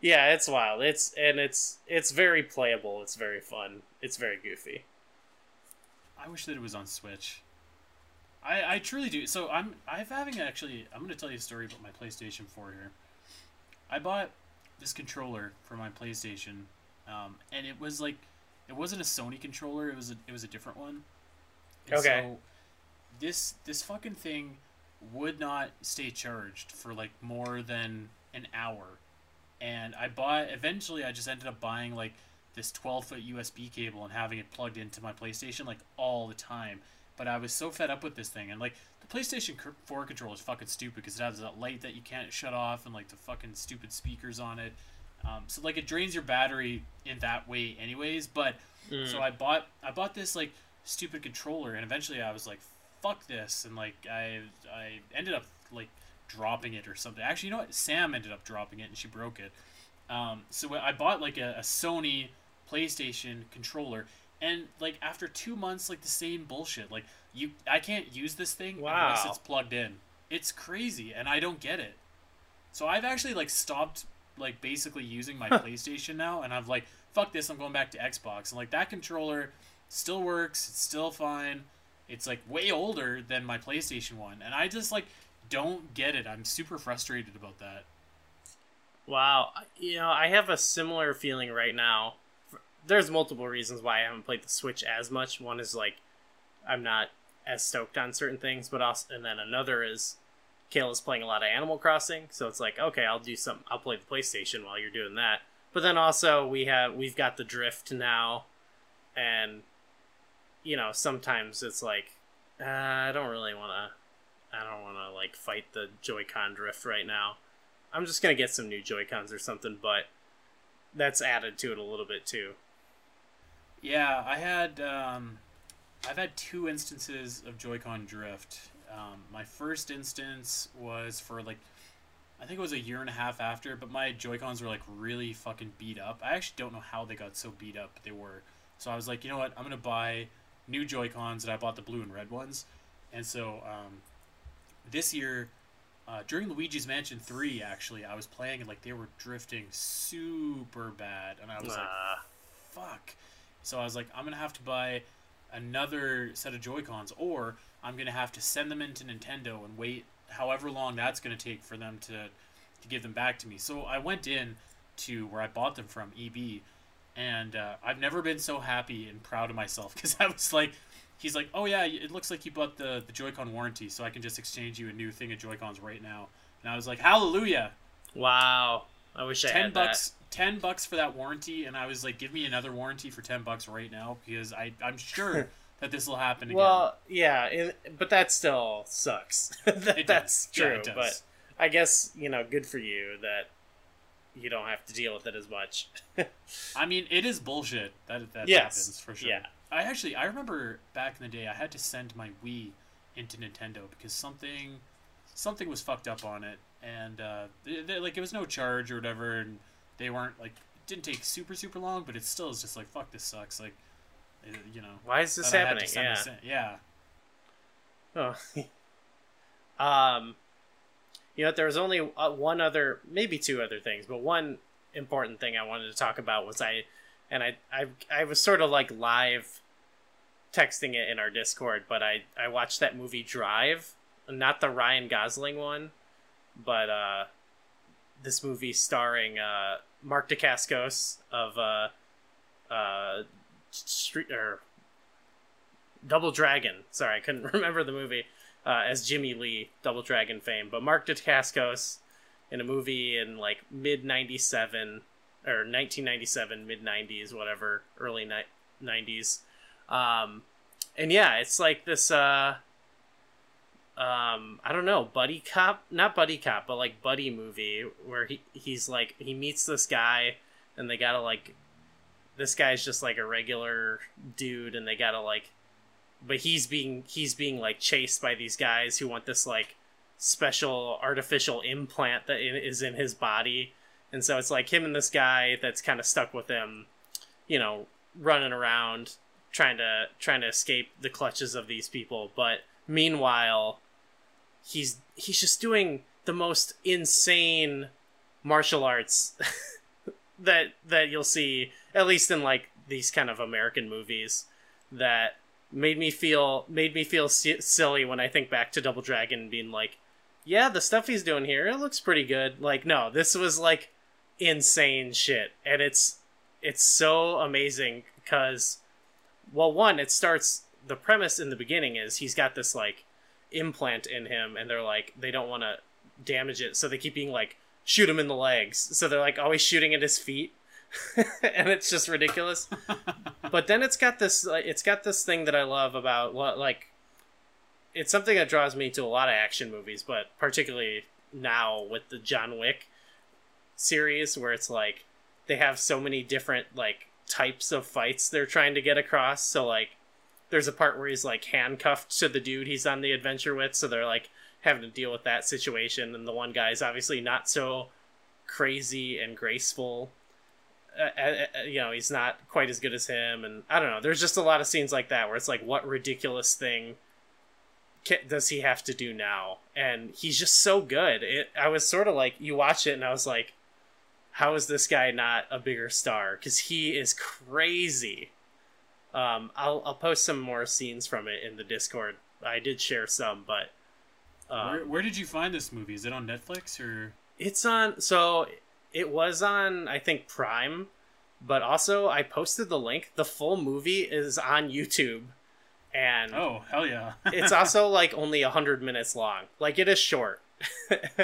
Yeah, it's wild. It's and it's it's very playable. It's very fun. It's very goofy. I wish that it was on Switch. I, I truly do. So I'm I'm having actually I'm gonna tell you a story about my PlayStation 4 here. I bought this controller for my PlayStation, um, and it was like it wasn't a Sony controller. It was a it was a different one. And Okay. So this this fucking thing would not stay charged for like more than an hour, and I bought. Eventually, I just ended up buying like this 12 foot USB cable and having it plugged into my PlayStation like all the time. But I was so fed up with this thing, and like the PlayStation 4 controller is fucking stupid because it has that light that you can't shut off and like the fucking stupid speakers on it. Um, so like it drains your battery in that way, anyways. But Mm. so I bought I bought this like stupid controller, and eventually I was like, fuck this, and like I I ended up like dropping it or something. Actually, you know what? Sam ended up dropping it, and she broke it. Um, so I bought like a, a Sony PlayStation controller, and like after two months, like the same bullshit. Like you, I can't use this thing unless it's plugged in. It's crazy, and I don't get it. So I've actually like stopped like basically using my PlayStation now, and I've like fuck this, I'm going back to Xbox, and like that controller still works, it's still fine. It's like way older than my PlayStation one, and I just like don't get it. I'm super frustrated about that. Wow, you know, I have a similar feeling right now. There's multiple reasons why I haven't played the Switch as much. One is like I'm not as stoked on certain things, but also, and then another is Kayla's playing a lot of Animal Crossing, so it's like, okay, I'll do some, I'll play the PlayStation while you're doing that. But then also we have we've got the Drift now, and you know sometimes it's like uh, I don't really want to, I don't want to like fight the Joy-Con drift right now. I'm just gonna get some new Joy Cons or something, but that's added to it a little bit too. Yeah, I had um, I've had two instances of Joy-Con drift. Um, my first instance was for like I think it was a year and a half after, but my Joy-Cons were like really fucking beat up. I actually don't know how they got so beat up, but they were. So I was like, you know what? I'm gonna buy new Joy-Cons, and I bought the blue and red ones. And so um, this year, uh, during Luigi's Mansion Three, actually, I was playing and like they were drifting super bad, and I was like, Uh, fuck. So I was like, I'm gonna have to buy another set of Joy Cons, or I'm gonna have to send them into Nintendo and wait however long that's gonna take for them to to give them back to me. So I went in to where I bought them from, EB, and uh, I've never been so happy and proud of myself because I was like, he's like, oh yeah, it looks like you bought the the Joy-Con warranty, so I can just exchange you a new thing of Joy-Cons right now. And I was like, hallelujah wow, I wish I ten had bucks ten bucks for that warranty and i was like give me another warranty for 10 bucks right now because i i'm sure that this will happen again Well, yeah, it, but that still sucks. that, It that's does. Yeah, true, it does. but I guess you know, good for you that you don't have to deal with it as much. i mean it is bullshit that that Yes. happens for sure Yeah. i actually i remember back in the day i had to send my wii into nintendo because something something was fucked up on it and uh they, they- like it was no charge or whatever and they weren't like it didn't take super super long but it still is just like fuck this sucks like uh, you know Why is this that I had to happening? Yeah. this yeah Oh. um, you know, there was only uh, one other, maybe two other things, but one important thing I wanted to talk about was I, and I, I, I was sort of like live texting it in our Discord, but I, I watched that movie Drive, not the Ryan Gosling one, but uh, this movie starring uh, Mark Dacascos of uh, uh, Street or Double Dragon. Sorry, I couldn't remember the movie uh, as Jimmy Lee, Double Dragon fame. But Mark Dacascos in a movie in like mid '97 or 1997, mid '90s, whatever, early ni- '90s. Um, and yeah, it's like this. Uh, um, I don't know, buddy cop, not buddy cop, but like buddy movie where he he's like he meets this guy and they gotta like this guy's just like a regular dude and they gotta like but he's being he's being like chased by these guys who want this like special artificial implant that is in his body. And so it's like him and this guy that's kind of stuck with him you know running around trying to trying to escape the clutches of these people. But meanwhile he's he's just doing the most insane martial arts that that you'll see at least in like these kind of American movies that made me feel made me feel si- silly when I think back to Double Dragon being like, yeah, the stuff he's doing here it looks pretty good. Like no, this was like insane shit, and it's it's so amazing because well, one it starts the premise in the beginning is he's got this like implant in him, and they're like they don't want to damage it, so they keep being like shoot him in the legs. So they're like always shooting at his feet. and it's just ridiculous. but then it's got this like, it's got this thing that I love about what like it's something that draws me to a lot of action movies, but particularly now with the John Wick series, where it's like they have so many different like types of fights they're trying to get across. So like, there's a part where he's like handcuffed to the dude he's on the adventure with, so they're like having to deal with that situation, and the one guy's obviously not so crazy and graceful. Uh, uh, uh, you know, he's not quite as good as him, and I don't know. There's just a lot of scenes like that where it's like, what ridiculous thing does he have to do now? And he's just so good. It. I was sort of like, you watch it, and I was like, how is this guy not a bigger star? Because he is crazy. Um, I'll I'll post some more scenes from it in the Discord. I did share some, but um, where, where did you find this movie? Is it on Netflix or? it's on. So it was on, I think Prime, but also I posted the link. The full movie is on YouTube, and Oh hell yeah! it's also like only hundred minutes long. Like it is short.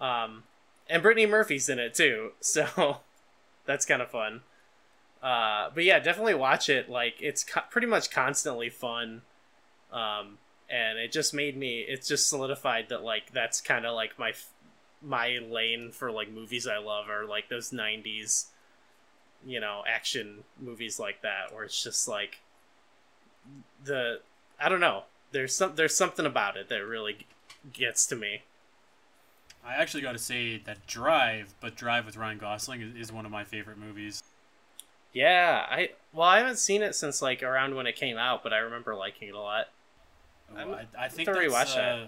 um, and Brittany Murphy's in it too, so that's kind of fun. Uh, but yeah, definitely watch it. Like it's co- pretty much constantly fun. Um, and it just made me. It's just solidified that like that's kind of like my my lane for like movies I love are like those '90s, you know, action movies like that, where it's just like the I don't know. There's some there's something about it that really gets to me. I actually got to say that Drive, but Drive with Ryan Gosling is, is one of my favorite movies. Yeah, I well I haven't seen it since like around when it came out, but I remember liking it a lot. Oh, I, I think that's, rewatch that. uh,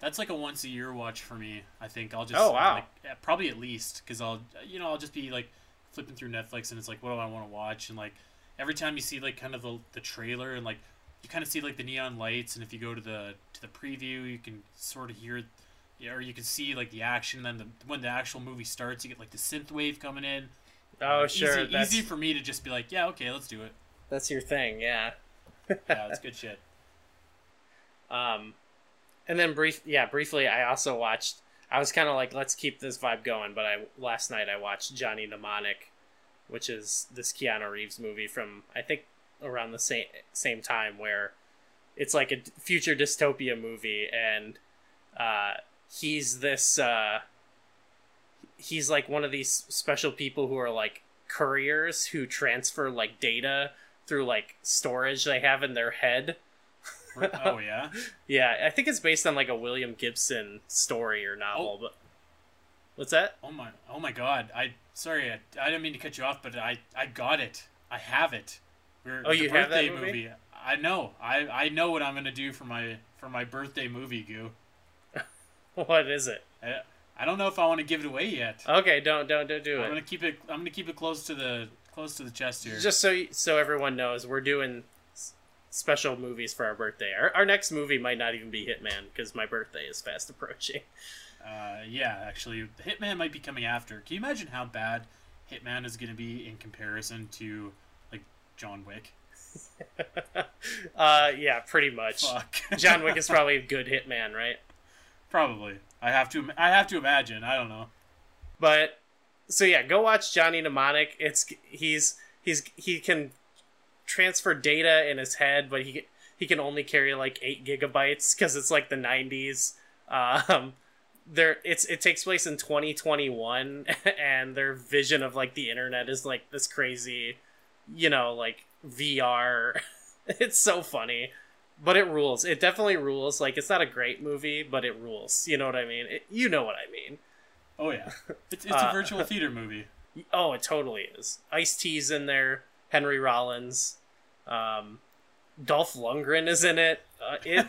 that's like a once a year watch for me. I think I'll just Oh, wow. like, probably at least because I'll you know I'll just be like flipping through Netflix and it's like what do I want to watch and like every time you see like kind of the, the trailer and like you kind of see like the neon lights and if you go to the to the preview you can sort of hear yeah, or you can see like the action and then the when the actual movie starts you get like the synth wave coming in Oh sure, easy, easy for me to just be like yeah okay let's do it that's your thing, yeah. yeah it's good shit Um, and then brief, yeah, briefly, I also watched. I was kind of like, let's keep this vibe going, but I last night I watched Johnny Mnemonic, which is this Keanu Reeves movie from I think around the same same time where it's like a future dystopia movie, and uh, he's this uh, he's like one of these special people who are like couriers who transfer like data through like storage they have in their head. oh yeah Yeah, I think it's based on like a William Gibson story or novel. Oh. But what's that? Oh my! Oh my God! I sorry, I, I didn't mean to cut you off, but I I got it. I have it. We're, Oh, you have that birthday movie? I know. I I know what I'm gonna do for my for my birthday movie, Goo. What is it? I, I don't know if I want to give it away yet. Okay, don't don't don't do I'm it. gonna keep it. I'm gonna keep it close to the close to the chest here. Just so so everyone knows, we're doing s- special movies for our birthday. Our, our next movie might not even be Hitman because my birthday is fast approaching. Uh, yeah, actually, Hitman might be coming after. Can you imagine how bad Hitman is gonna be in comparison to like John Wick? uh, yeah, pretty much. Fuck. John Wick is probably a good Hitman, right? Probably. I have to. I have to imagine. I don't know. But so yeah, go watch Johnny Mnemonic. It's he's he's he can transfer data in his head, but he he can only carry like eight gigabytes because it's like the '90s. Um, there it's it takes place in 2021, and their vision of like the internet is like this crazy, you know, like VR. it's so funny. But it rules. It definitely rules. Like it's not a great movie, but it rules. You know what I mean? It, you know what I mean. Oh yeah, it's, it's Uh, a virtual theater movie. Oh, it totally is. Ice T's in there. Henry Rollins. Um, Dolph Lundgren is in it. Uh, it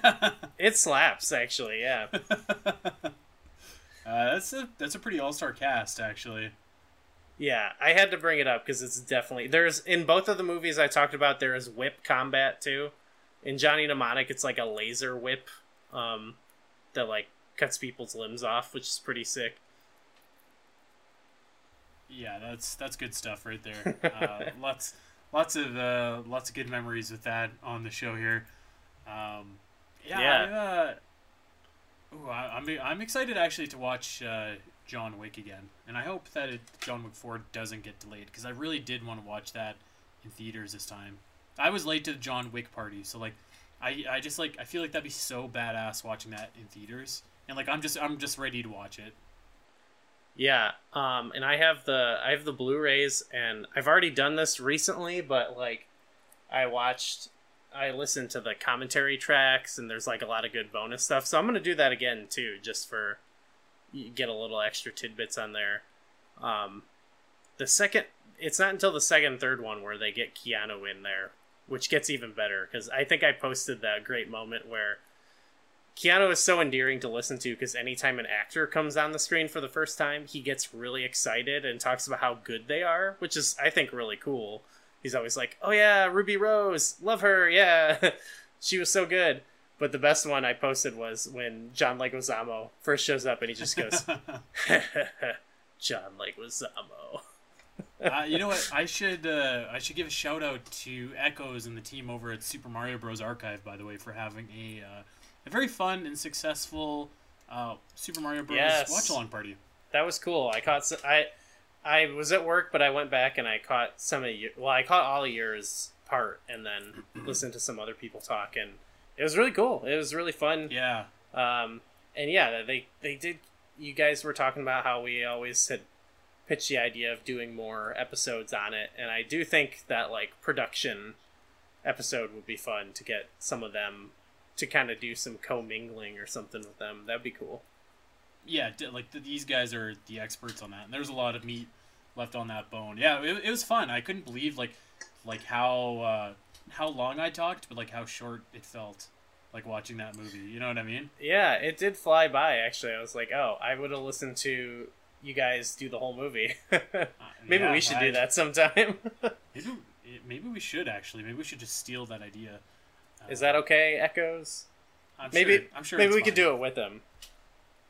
it slaps actually. Yeah. uh, that's a that's a pretty all star cast actually. Yeah, I had to bring it up because it's definitely there's in both of the movies I talked about. There is whip combat too. In Johnny Mnemonic, it's like a laser whip um, that like cuts people's limbs off, which is pretty sick. Yeah, that's that's good stuff right there. Uh, lots lots of uh, lots of good memories with that on the show here. Um, yeah, Yeah. I, uh, ooh, I, I'm I'm excited actually to watch uh, John Wick again, and I hope that it, John Wick Four doesn't get delayed because I really did want to watch that in theaters this time. I was late to the John Wick party, so like I I just like I feel like that'd be so badass watching that in theaters, and like I'm just I'm just ready to watch it. Yeah, um, and I have the I have the Blu-rays, and I've already done this recently, but like, I watched, I listened to the commentary tracks, and there's like a lot of good bonus stuff. So I'm gonna do that again too, just for get a little extra tidbits on there. Um, the second, it's not until the second, third one where they get Keanu in there, which gets even better because I think I posted that great moment where Keanu is so endearing to listen to because anytime an actor comes on the screen for the first time, he gets really excited and talks about how good they are, which is, I think, really cool. He's always like, "Oh yeah, Ruby Rose, love her, yeah, she was so good." But the best one I posted was when John Leguizamo first shows up and he just goes, "John Leguizamo." uh, you know what? I should uh, I should give a shout out to Echoes and the team over at Super Mario Bros. Archive, by the way, for having a uh, a very fun and successful uh, Super Mario Bros. Yes. watch along party. That was cool. I caught. I I was at work, but I went back and I caught some of you. Well, I caught all of yours part, and then listened to some other people talk, and it was really cool. It was really fun. Yeah, Um, and yeah, they they did. You guys were talking about how we always had pitched the idea of doing more episodes on it, and I do think that like production episode would be fun to get some of them to kind of do some commingling or something with them. That'd be cool. yeah. Like these guys are the experts on that, and there's a lot of meat left on that bone. Yeah, it, it was fun. I couldn't believe like like how uh, how long I talked, but like how short it felt. Like watching that movie, you know what I mean? Yeah, it did fly by. Actually, I was like, oh, I would have listened to you guys do the whole movie. Maybe Yeah, we should I- do that sometime. Maybe maybe we should actually. Maybe we should just steal that idea. Uh, Is that okay, Echoes? I'm Maybe sure, I'm sure maybe we could do it with them.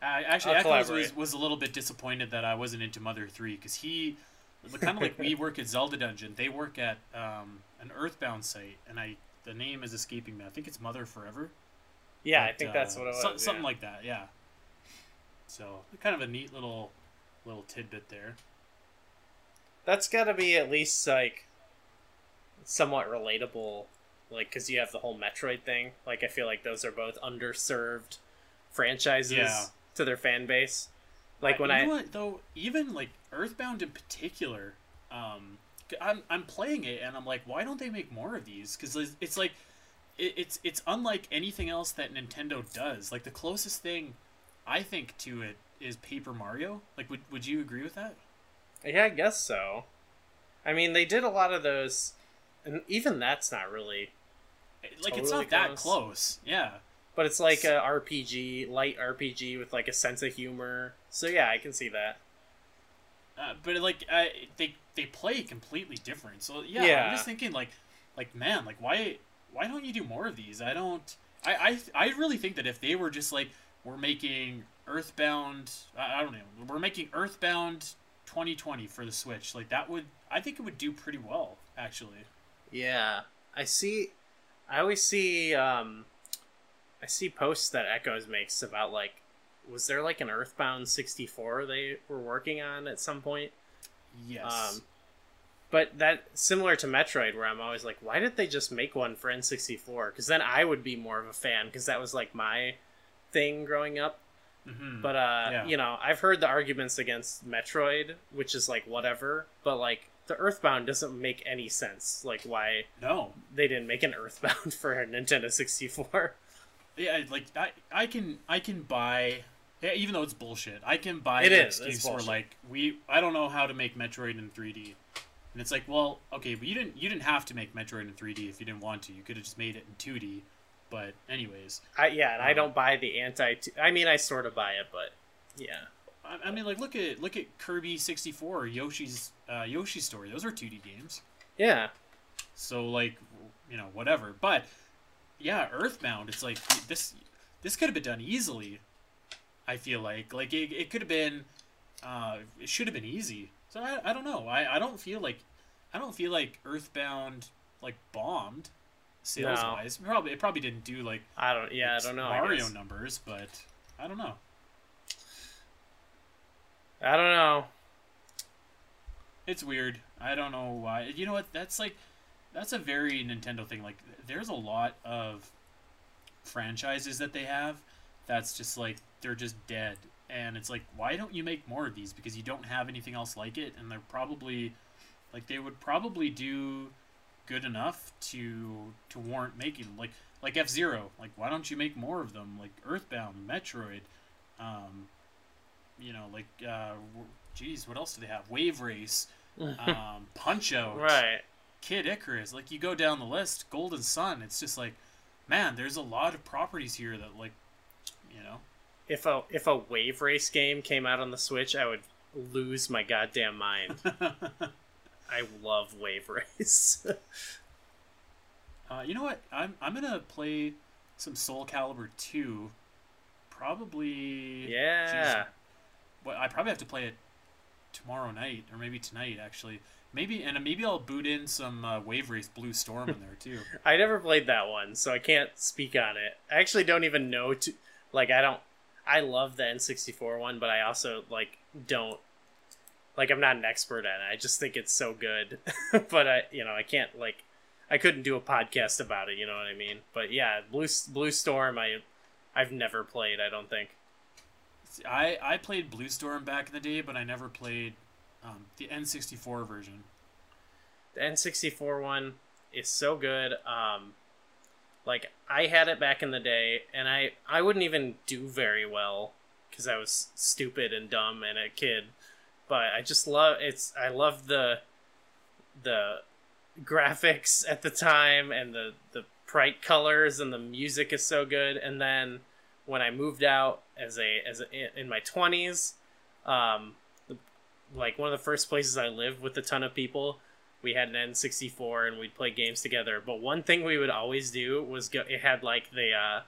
I actually, I'll Echoes was, was a little bit disappointed that I wasn't into Mother Three because he, kind of like we work at Zelda Dungeon, they work at um, an Earthbound site, and I the name is escaping me. I think it's Mother Forever. Yeah, I think uh, that's what it was. so- something yeah. like that. Yeah. So kind of a neat little little tidbit there. That's got to be at least like somewhat relatable, like because you have the whole Metroid thing. Like I feel like those are both underserved franchises Yeah. to their fan base. Like when you I know what, though, even like Earthbound in particular, um, I'm I'm playing it and I'm like, why don't they make more of these? Because it's, it's like, it, it's it's unlike anything else that Nintendo does. Like the closest thing, I think to it is Paper Mario. Like, would would you agree with that? yeah, I guess so. I mean, they did a lot of those, and even that's not really. Like, it's Totally not that close. close. Yeah. But it's like a RPG, light RPG with like a sense of humor. So yeah, I can see that. Uh, but like uh, they they play completely different. So yeah, Yeah. I'm just thinking like like man, like why why don't you do more of these? I don't. I I, I really think that if they were just like we're making Earthbound, I, don't know, we're making Earthbound 2020 for the Switch, like that would I think it would do pretty well actually. Yeah, I see. I always see. um I see posts that Echoes makes about like, was there like an Earthbound sixty four they were working on at some point? Yes. Um, but that similar to Metroid, where I'm always like, why did they just make one for N64? Because then I would be more of a fan, because that was like my thing growing up. hmm But uh, Yeah. you know, I've heard the arguments against Metroid, which is like whatever. But like the Earthbound doesn't make any sense. Like why no. they didn't make an Earthbound for a Nintendo 64. Yeah, like I, I can I can buy yeah, even though it's bullshit. I can buy It the is, it's excuse for like we I don't know how to make Metroid in 3D. And it's like, well, okay, but you didn't you didn't have to make Metroid in 3D if you didn't want to. You could have just made it in 2D. But anyways, I, yeah, and I Um, don't buy the anti. I mean, I sort of buy it, but yeah, I, I mean like look at look at Kirby 64 Yoshi's uh, Yoshi's Story. Those are 2D games. yeah, So like, you know, whatever. But yeah, Earthbound. It's like this. This could have been done easily. I feel like like it, it could have been. Uh, it should have been easy. So I, I don't know. I, I don't feel like I don't feel like Earthbound like bombed sales wise. Probably it probably didn't do like I don't. Yeah, I don't know. Mario numbers, but I don't know. I don't know. It's weird. I don't know why. You know what? That's like that's a very Nintendo thing. Like there's a lot of franchises that they have that's just like they're just dead and it's like why don't you make more of these because you don't have anything else like it and they're probably like they would probably do good enough to to warrant making like like F-Zero like why don't you make more of them like Earthbound Metroid um you know like uh geez what else do they have Wave Race um Punch Out right. Kid Icarus like you go down the list Golden Sun it's just like man there's a lot of properties here that like you know If a if a wave race game came out on the Switch, I would lose my goddamn mind. I love wave race. Uh, you know what? I'm I'm gonna play some Soul Calibur two. Probably. yeah. Well, I probably have to play it tomorrow night, or maybe tonight actually. Maybe and maybe I'll boot in some uh, Wave Race Blue Storm in there too. I never played that one, so I can't speak on it. I actually don't even know to like I don't I love the N64 one, but I also like don't like I'm not an expert at it. I just think it's so good. but I you know, I can't like I couldn't do a podcast about it, you know what I mean? But yeah, Blue Blue Storm I I've never played, I don't think. I I played Blue Storm back in the day, but I never played um, the N64 version. The N64 one is so good. Um, like I had it back in the day, and I I wouldn't even do very well because I was stupid and dumb and a kid. But I just love it's. I love the the graphics at the time and the the bright colors and the music is so good. And then when I moved out as a as a, in my twenties, um, like one of the first places I lived with a ton of people, we had an N64 and we'd play games together. But one thing we would always do was go. It had like the uh,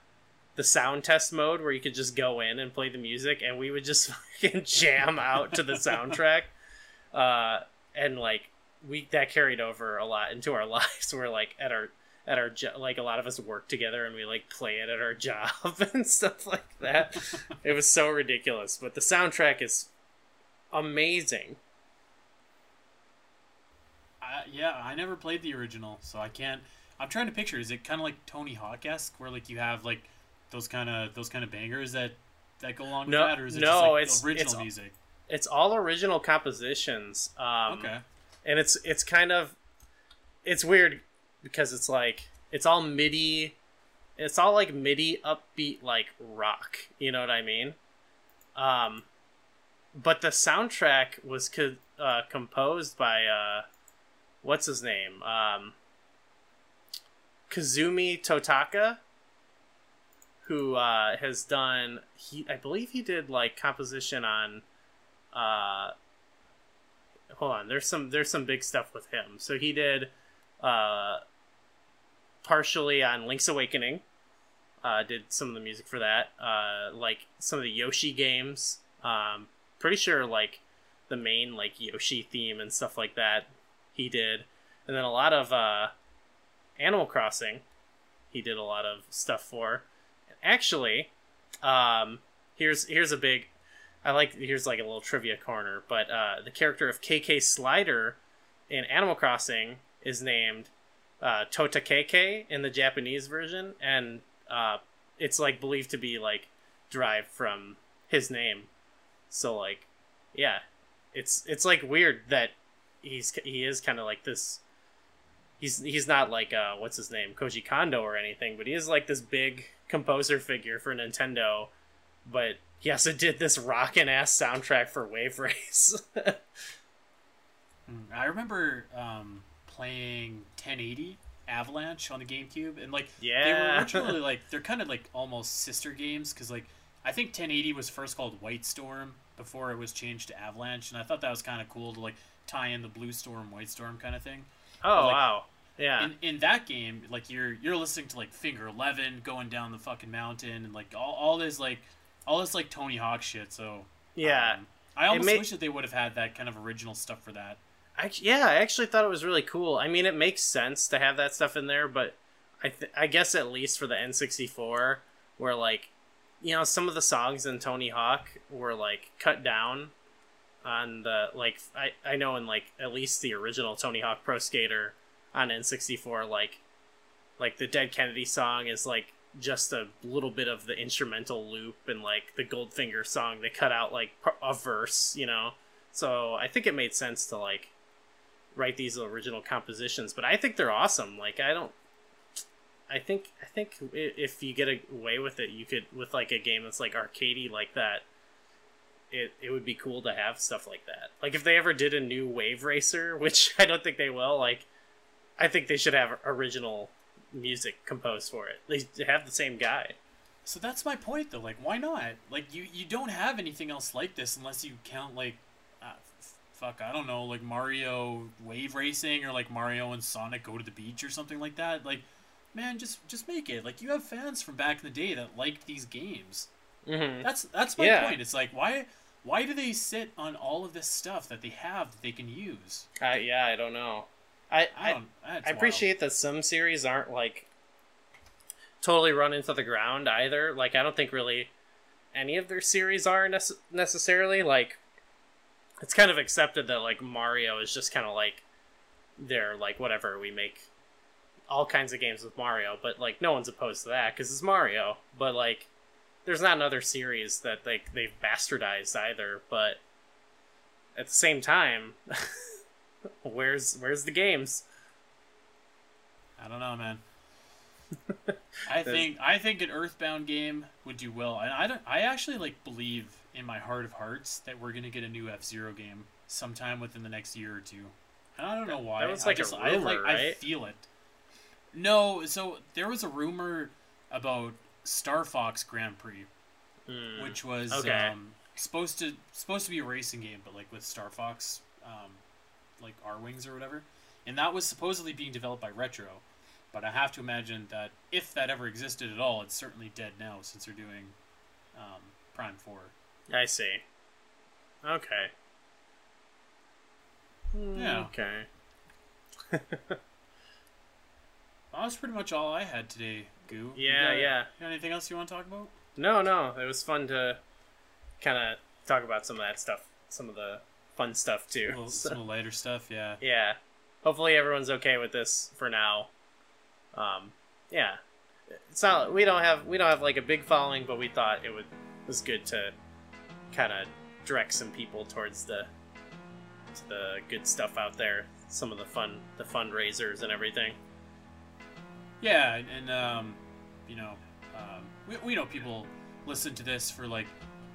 the sound test mode where you could just go in and play the music, and we would just fucking jam out to the soundtrack. Uh, and like we that carried over a lot into our lives. We're like at our at our jo- like a lot of us work together and we like play it at our job and stuff like that. it was so ridiculous, but the soundtrack is amazing. I, yeah, I never played the original, so I can't. I'm trying to picture. Is it kind of like Tony Hawk esque, where like you have like those kind of those kind of bangers that that go along No- with that, or is it no, just like it's- original it's- music? It's all original compositions. Um, Okay. and it's it's kind of it's weird because it's like it's all MIDI. It's all like MIDI upbeat like rock. You know what I mean? Um, but the soundtrack was co- uh, composed by uh, what's his name? Um, Kazumi Totaka, who uh, has done he I believe he did like composition on uh hold on there's some there's some big stuff with him. So he did uh partially on link's awakening uh did some of the music for that uh like some of the yoshi games. Um pretty sure like the main like yoshi theme and stuff like that he did. And then a lot of uh animal crossing he did a lot of stuff for actually um here's here's a big I like here's like a little trivia corner, but uh, the character of KK Slider in Animal Crossing is named uh, Tota KK in the Japanese version, and uh, it's like believed to be like derived from his name. So like, yeah, it's it's like weird that he's he is kind of like this. He's he's not like uh, what's his name Koji Kondo or anything, but he is like this big composer figure for Nintendo. But he also did this rockin' ass soundtrack for Wave Race. Mm, I remember um, playing 1080 Avalanche on the GameCube, and like yeah. they were originally like they're kind of like almost sister games because like I think 1080 was first called White Storm before it was changed to Avalanche, and I thought that was kind of cool to like tie in the Blue Storm, White Storm kind of thing. oh like- wow, yeah, In in that game, like you're you're listening to like Finger Eleven going down the fucking mountain, and like all, all this like all this like Tony Hawk shit. So yeah. um, I almost made- wish that they would have had that kind of original stuff for that. I, yeah, I actually thought it was really cool. I mean, it makes sense to have that stuff in there, but I th- I guess at least for the N64, where like, you know, some of the songs in Tony Hawk were like cut down on the like I I know in like at least the original Tony Hawk Pro Skater on N64, like like the Dead Kennedy song is like just a little bit of the instrumental loop and like the Goldfinger song. They cut out like a verse, you know. So I think it made sense to like write these original compositions. But I think they're awesome. Like I don't. I think I think if you get away with it, you could with like a game that's like arcadey like that. It, it would be cool to have stuff like that. Like if they ever did a new Wave Racer, which I don't think they will. Like, I think they should have original music composed for it. They have the same guy. So that's my point, though. Like, why not? Like, you you don't have anything else like this unless you count like, uh, f- fuck, I don't know, like Mario Wave Racing or like Mario and Sonic Go to the Beach or something like that. Like, man, just just make it. Like, you have fans from back in the day that liked these games. Mm-hmm. That's that's my Yeah. point. It's like why why do they sit on all of this stuff that they have that they can use? Uh, yeah, I don't know. I I I, I appreciate that some series aren't like totally run into the ground either. Like I don't think really any of their series are nece- necessarily like. It's kind of accepted that like Mario is just kind of like they're like whatever we make all kinds of games with Mario, but like no one's opposed to that because it's Mario. But like, there's not another series that like they've bastardized either. But at the same time, where's where's the games? I don't know, man. I think I think an Earthbound game would do well, and I don't. I actually like believe in my heart of hearts that we're gonna get a new F Zero game sometime within the next year or two. And I don't know why. That was I like a just, I, rumor, like, I feel it. No, so there was a rumor about Star Fox Grand Prix, Hmm. which was Okay. um, supposed to supposed to be a racing game, but like with Star Fox, um, like Arwings or whatever, and that was supposedly being developed by Retro. But I have to imagine that if that ever existed at all, it's certainly dead now since they're doing um, Prime Four. I see. Okay. Yeah. Okay. That was pretty much all I had today, Goo. Yeah, got- yeah. got anything else you want to talk about? No, no, it was fun to kind of talk about some of that stuff, some of the fun stuff too. Well, So- some lighter stuff, yeah. yeah. Hopefully everyone's okay with this for now. Um, yeah. It's not we don't have we don't have like a big following, but we thought it would was good to kind of direct some people towards the to the good stuff out there, some of the fun the fundraisers and everything. Yeah, and, and um, you know, um, we, we know people listen to this for like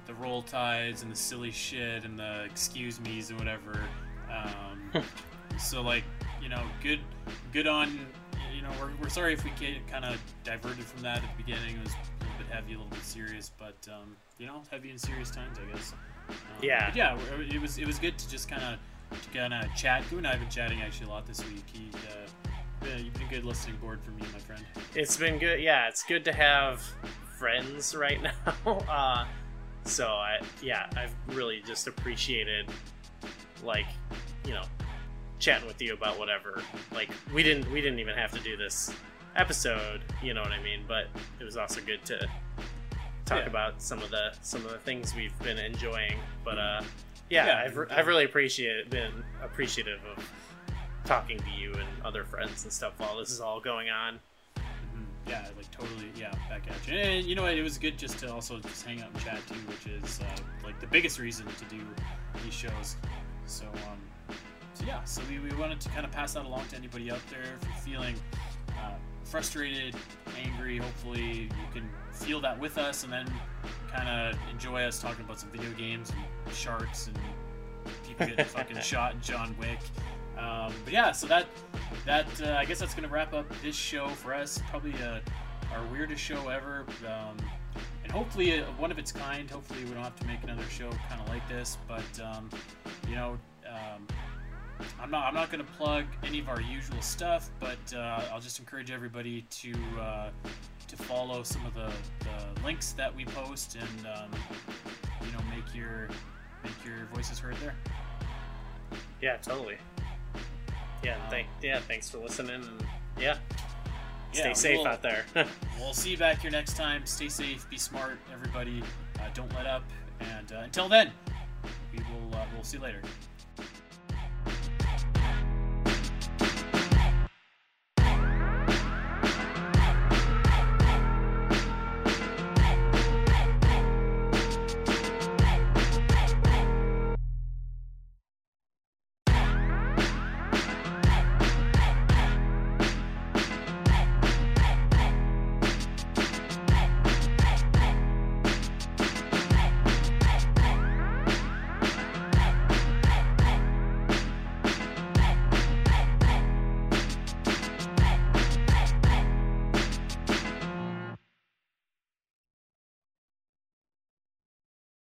the roll tides and the silly shit and the excuse me's and whatever. Um, so like, you know, good, good on. You know, we're, we're sorry if we kind of diverted from that at the beginning. It was a little bit heavy, a little bit serious, but um, you know, heavy and serious times, I guess. Um, Yeah. yeah. It was it was good to just kind of to kind of chat. Goo and I have been chatting actually a lot this week. He, uh, yeah, you've been a good listening board for me, my friend. It's been good. Yeah, it's good to have friends right now. Uh, so I, yeah, I've really just appreciated, like, you know, chatting with you about whatever. Like, we didn't, we didn't even have to do this episode. You know what I mean? But it was also good to talk Yeah. about some of the some of the things we've been enjoying. But uh, yeah, Yeah, I've, re- I've really appreciated been appreciative of talking to you and other friends and stuff while this is all going on. Yeah, like totally. Yeah, back at you. And you know what? It was good just to also just hang out and chat too, which is uh, like the biggest reason to do these shows. So, um, so yeah. So we, we wanted to kind of pass that along to anybody out there if you're feeling uh, frustrated, angry. Hopefully, you can feel that with us, and then kind of enjoy us talking about some video games and sharks and people getting fucking shot in John Wick. Um, but yeah, so that that uh, I guess that's gonna wrap up this show for us. Probably uh, our weirdest show ever, um, and hopefully uh, one of its kind. Hopefully we don't have to make another show kind of like this. But um, you know, um, I'm not I'm not gonna plug any of our usual stuff, but uh, I'll just encourage everybody to uh, to follow some of the, the links that we post and um, you know make your make your voices heard there. Yeah, totally. Yeah, Um, thank yeah, thanks for listening and yeah, stay Yeah, safe we'll- out there. We'll see you back here next time. Stay safe, be smart, everybody. Uh, don't let up. And uh, until then, we will uh, we'll see you later.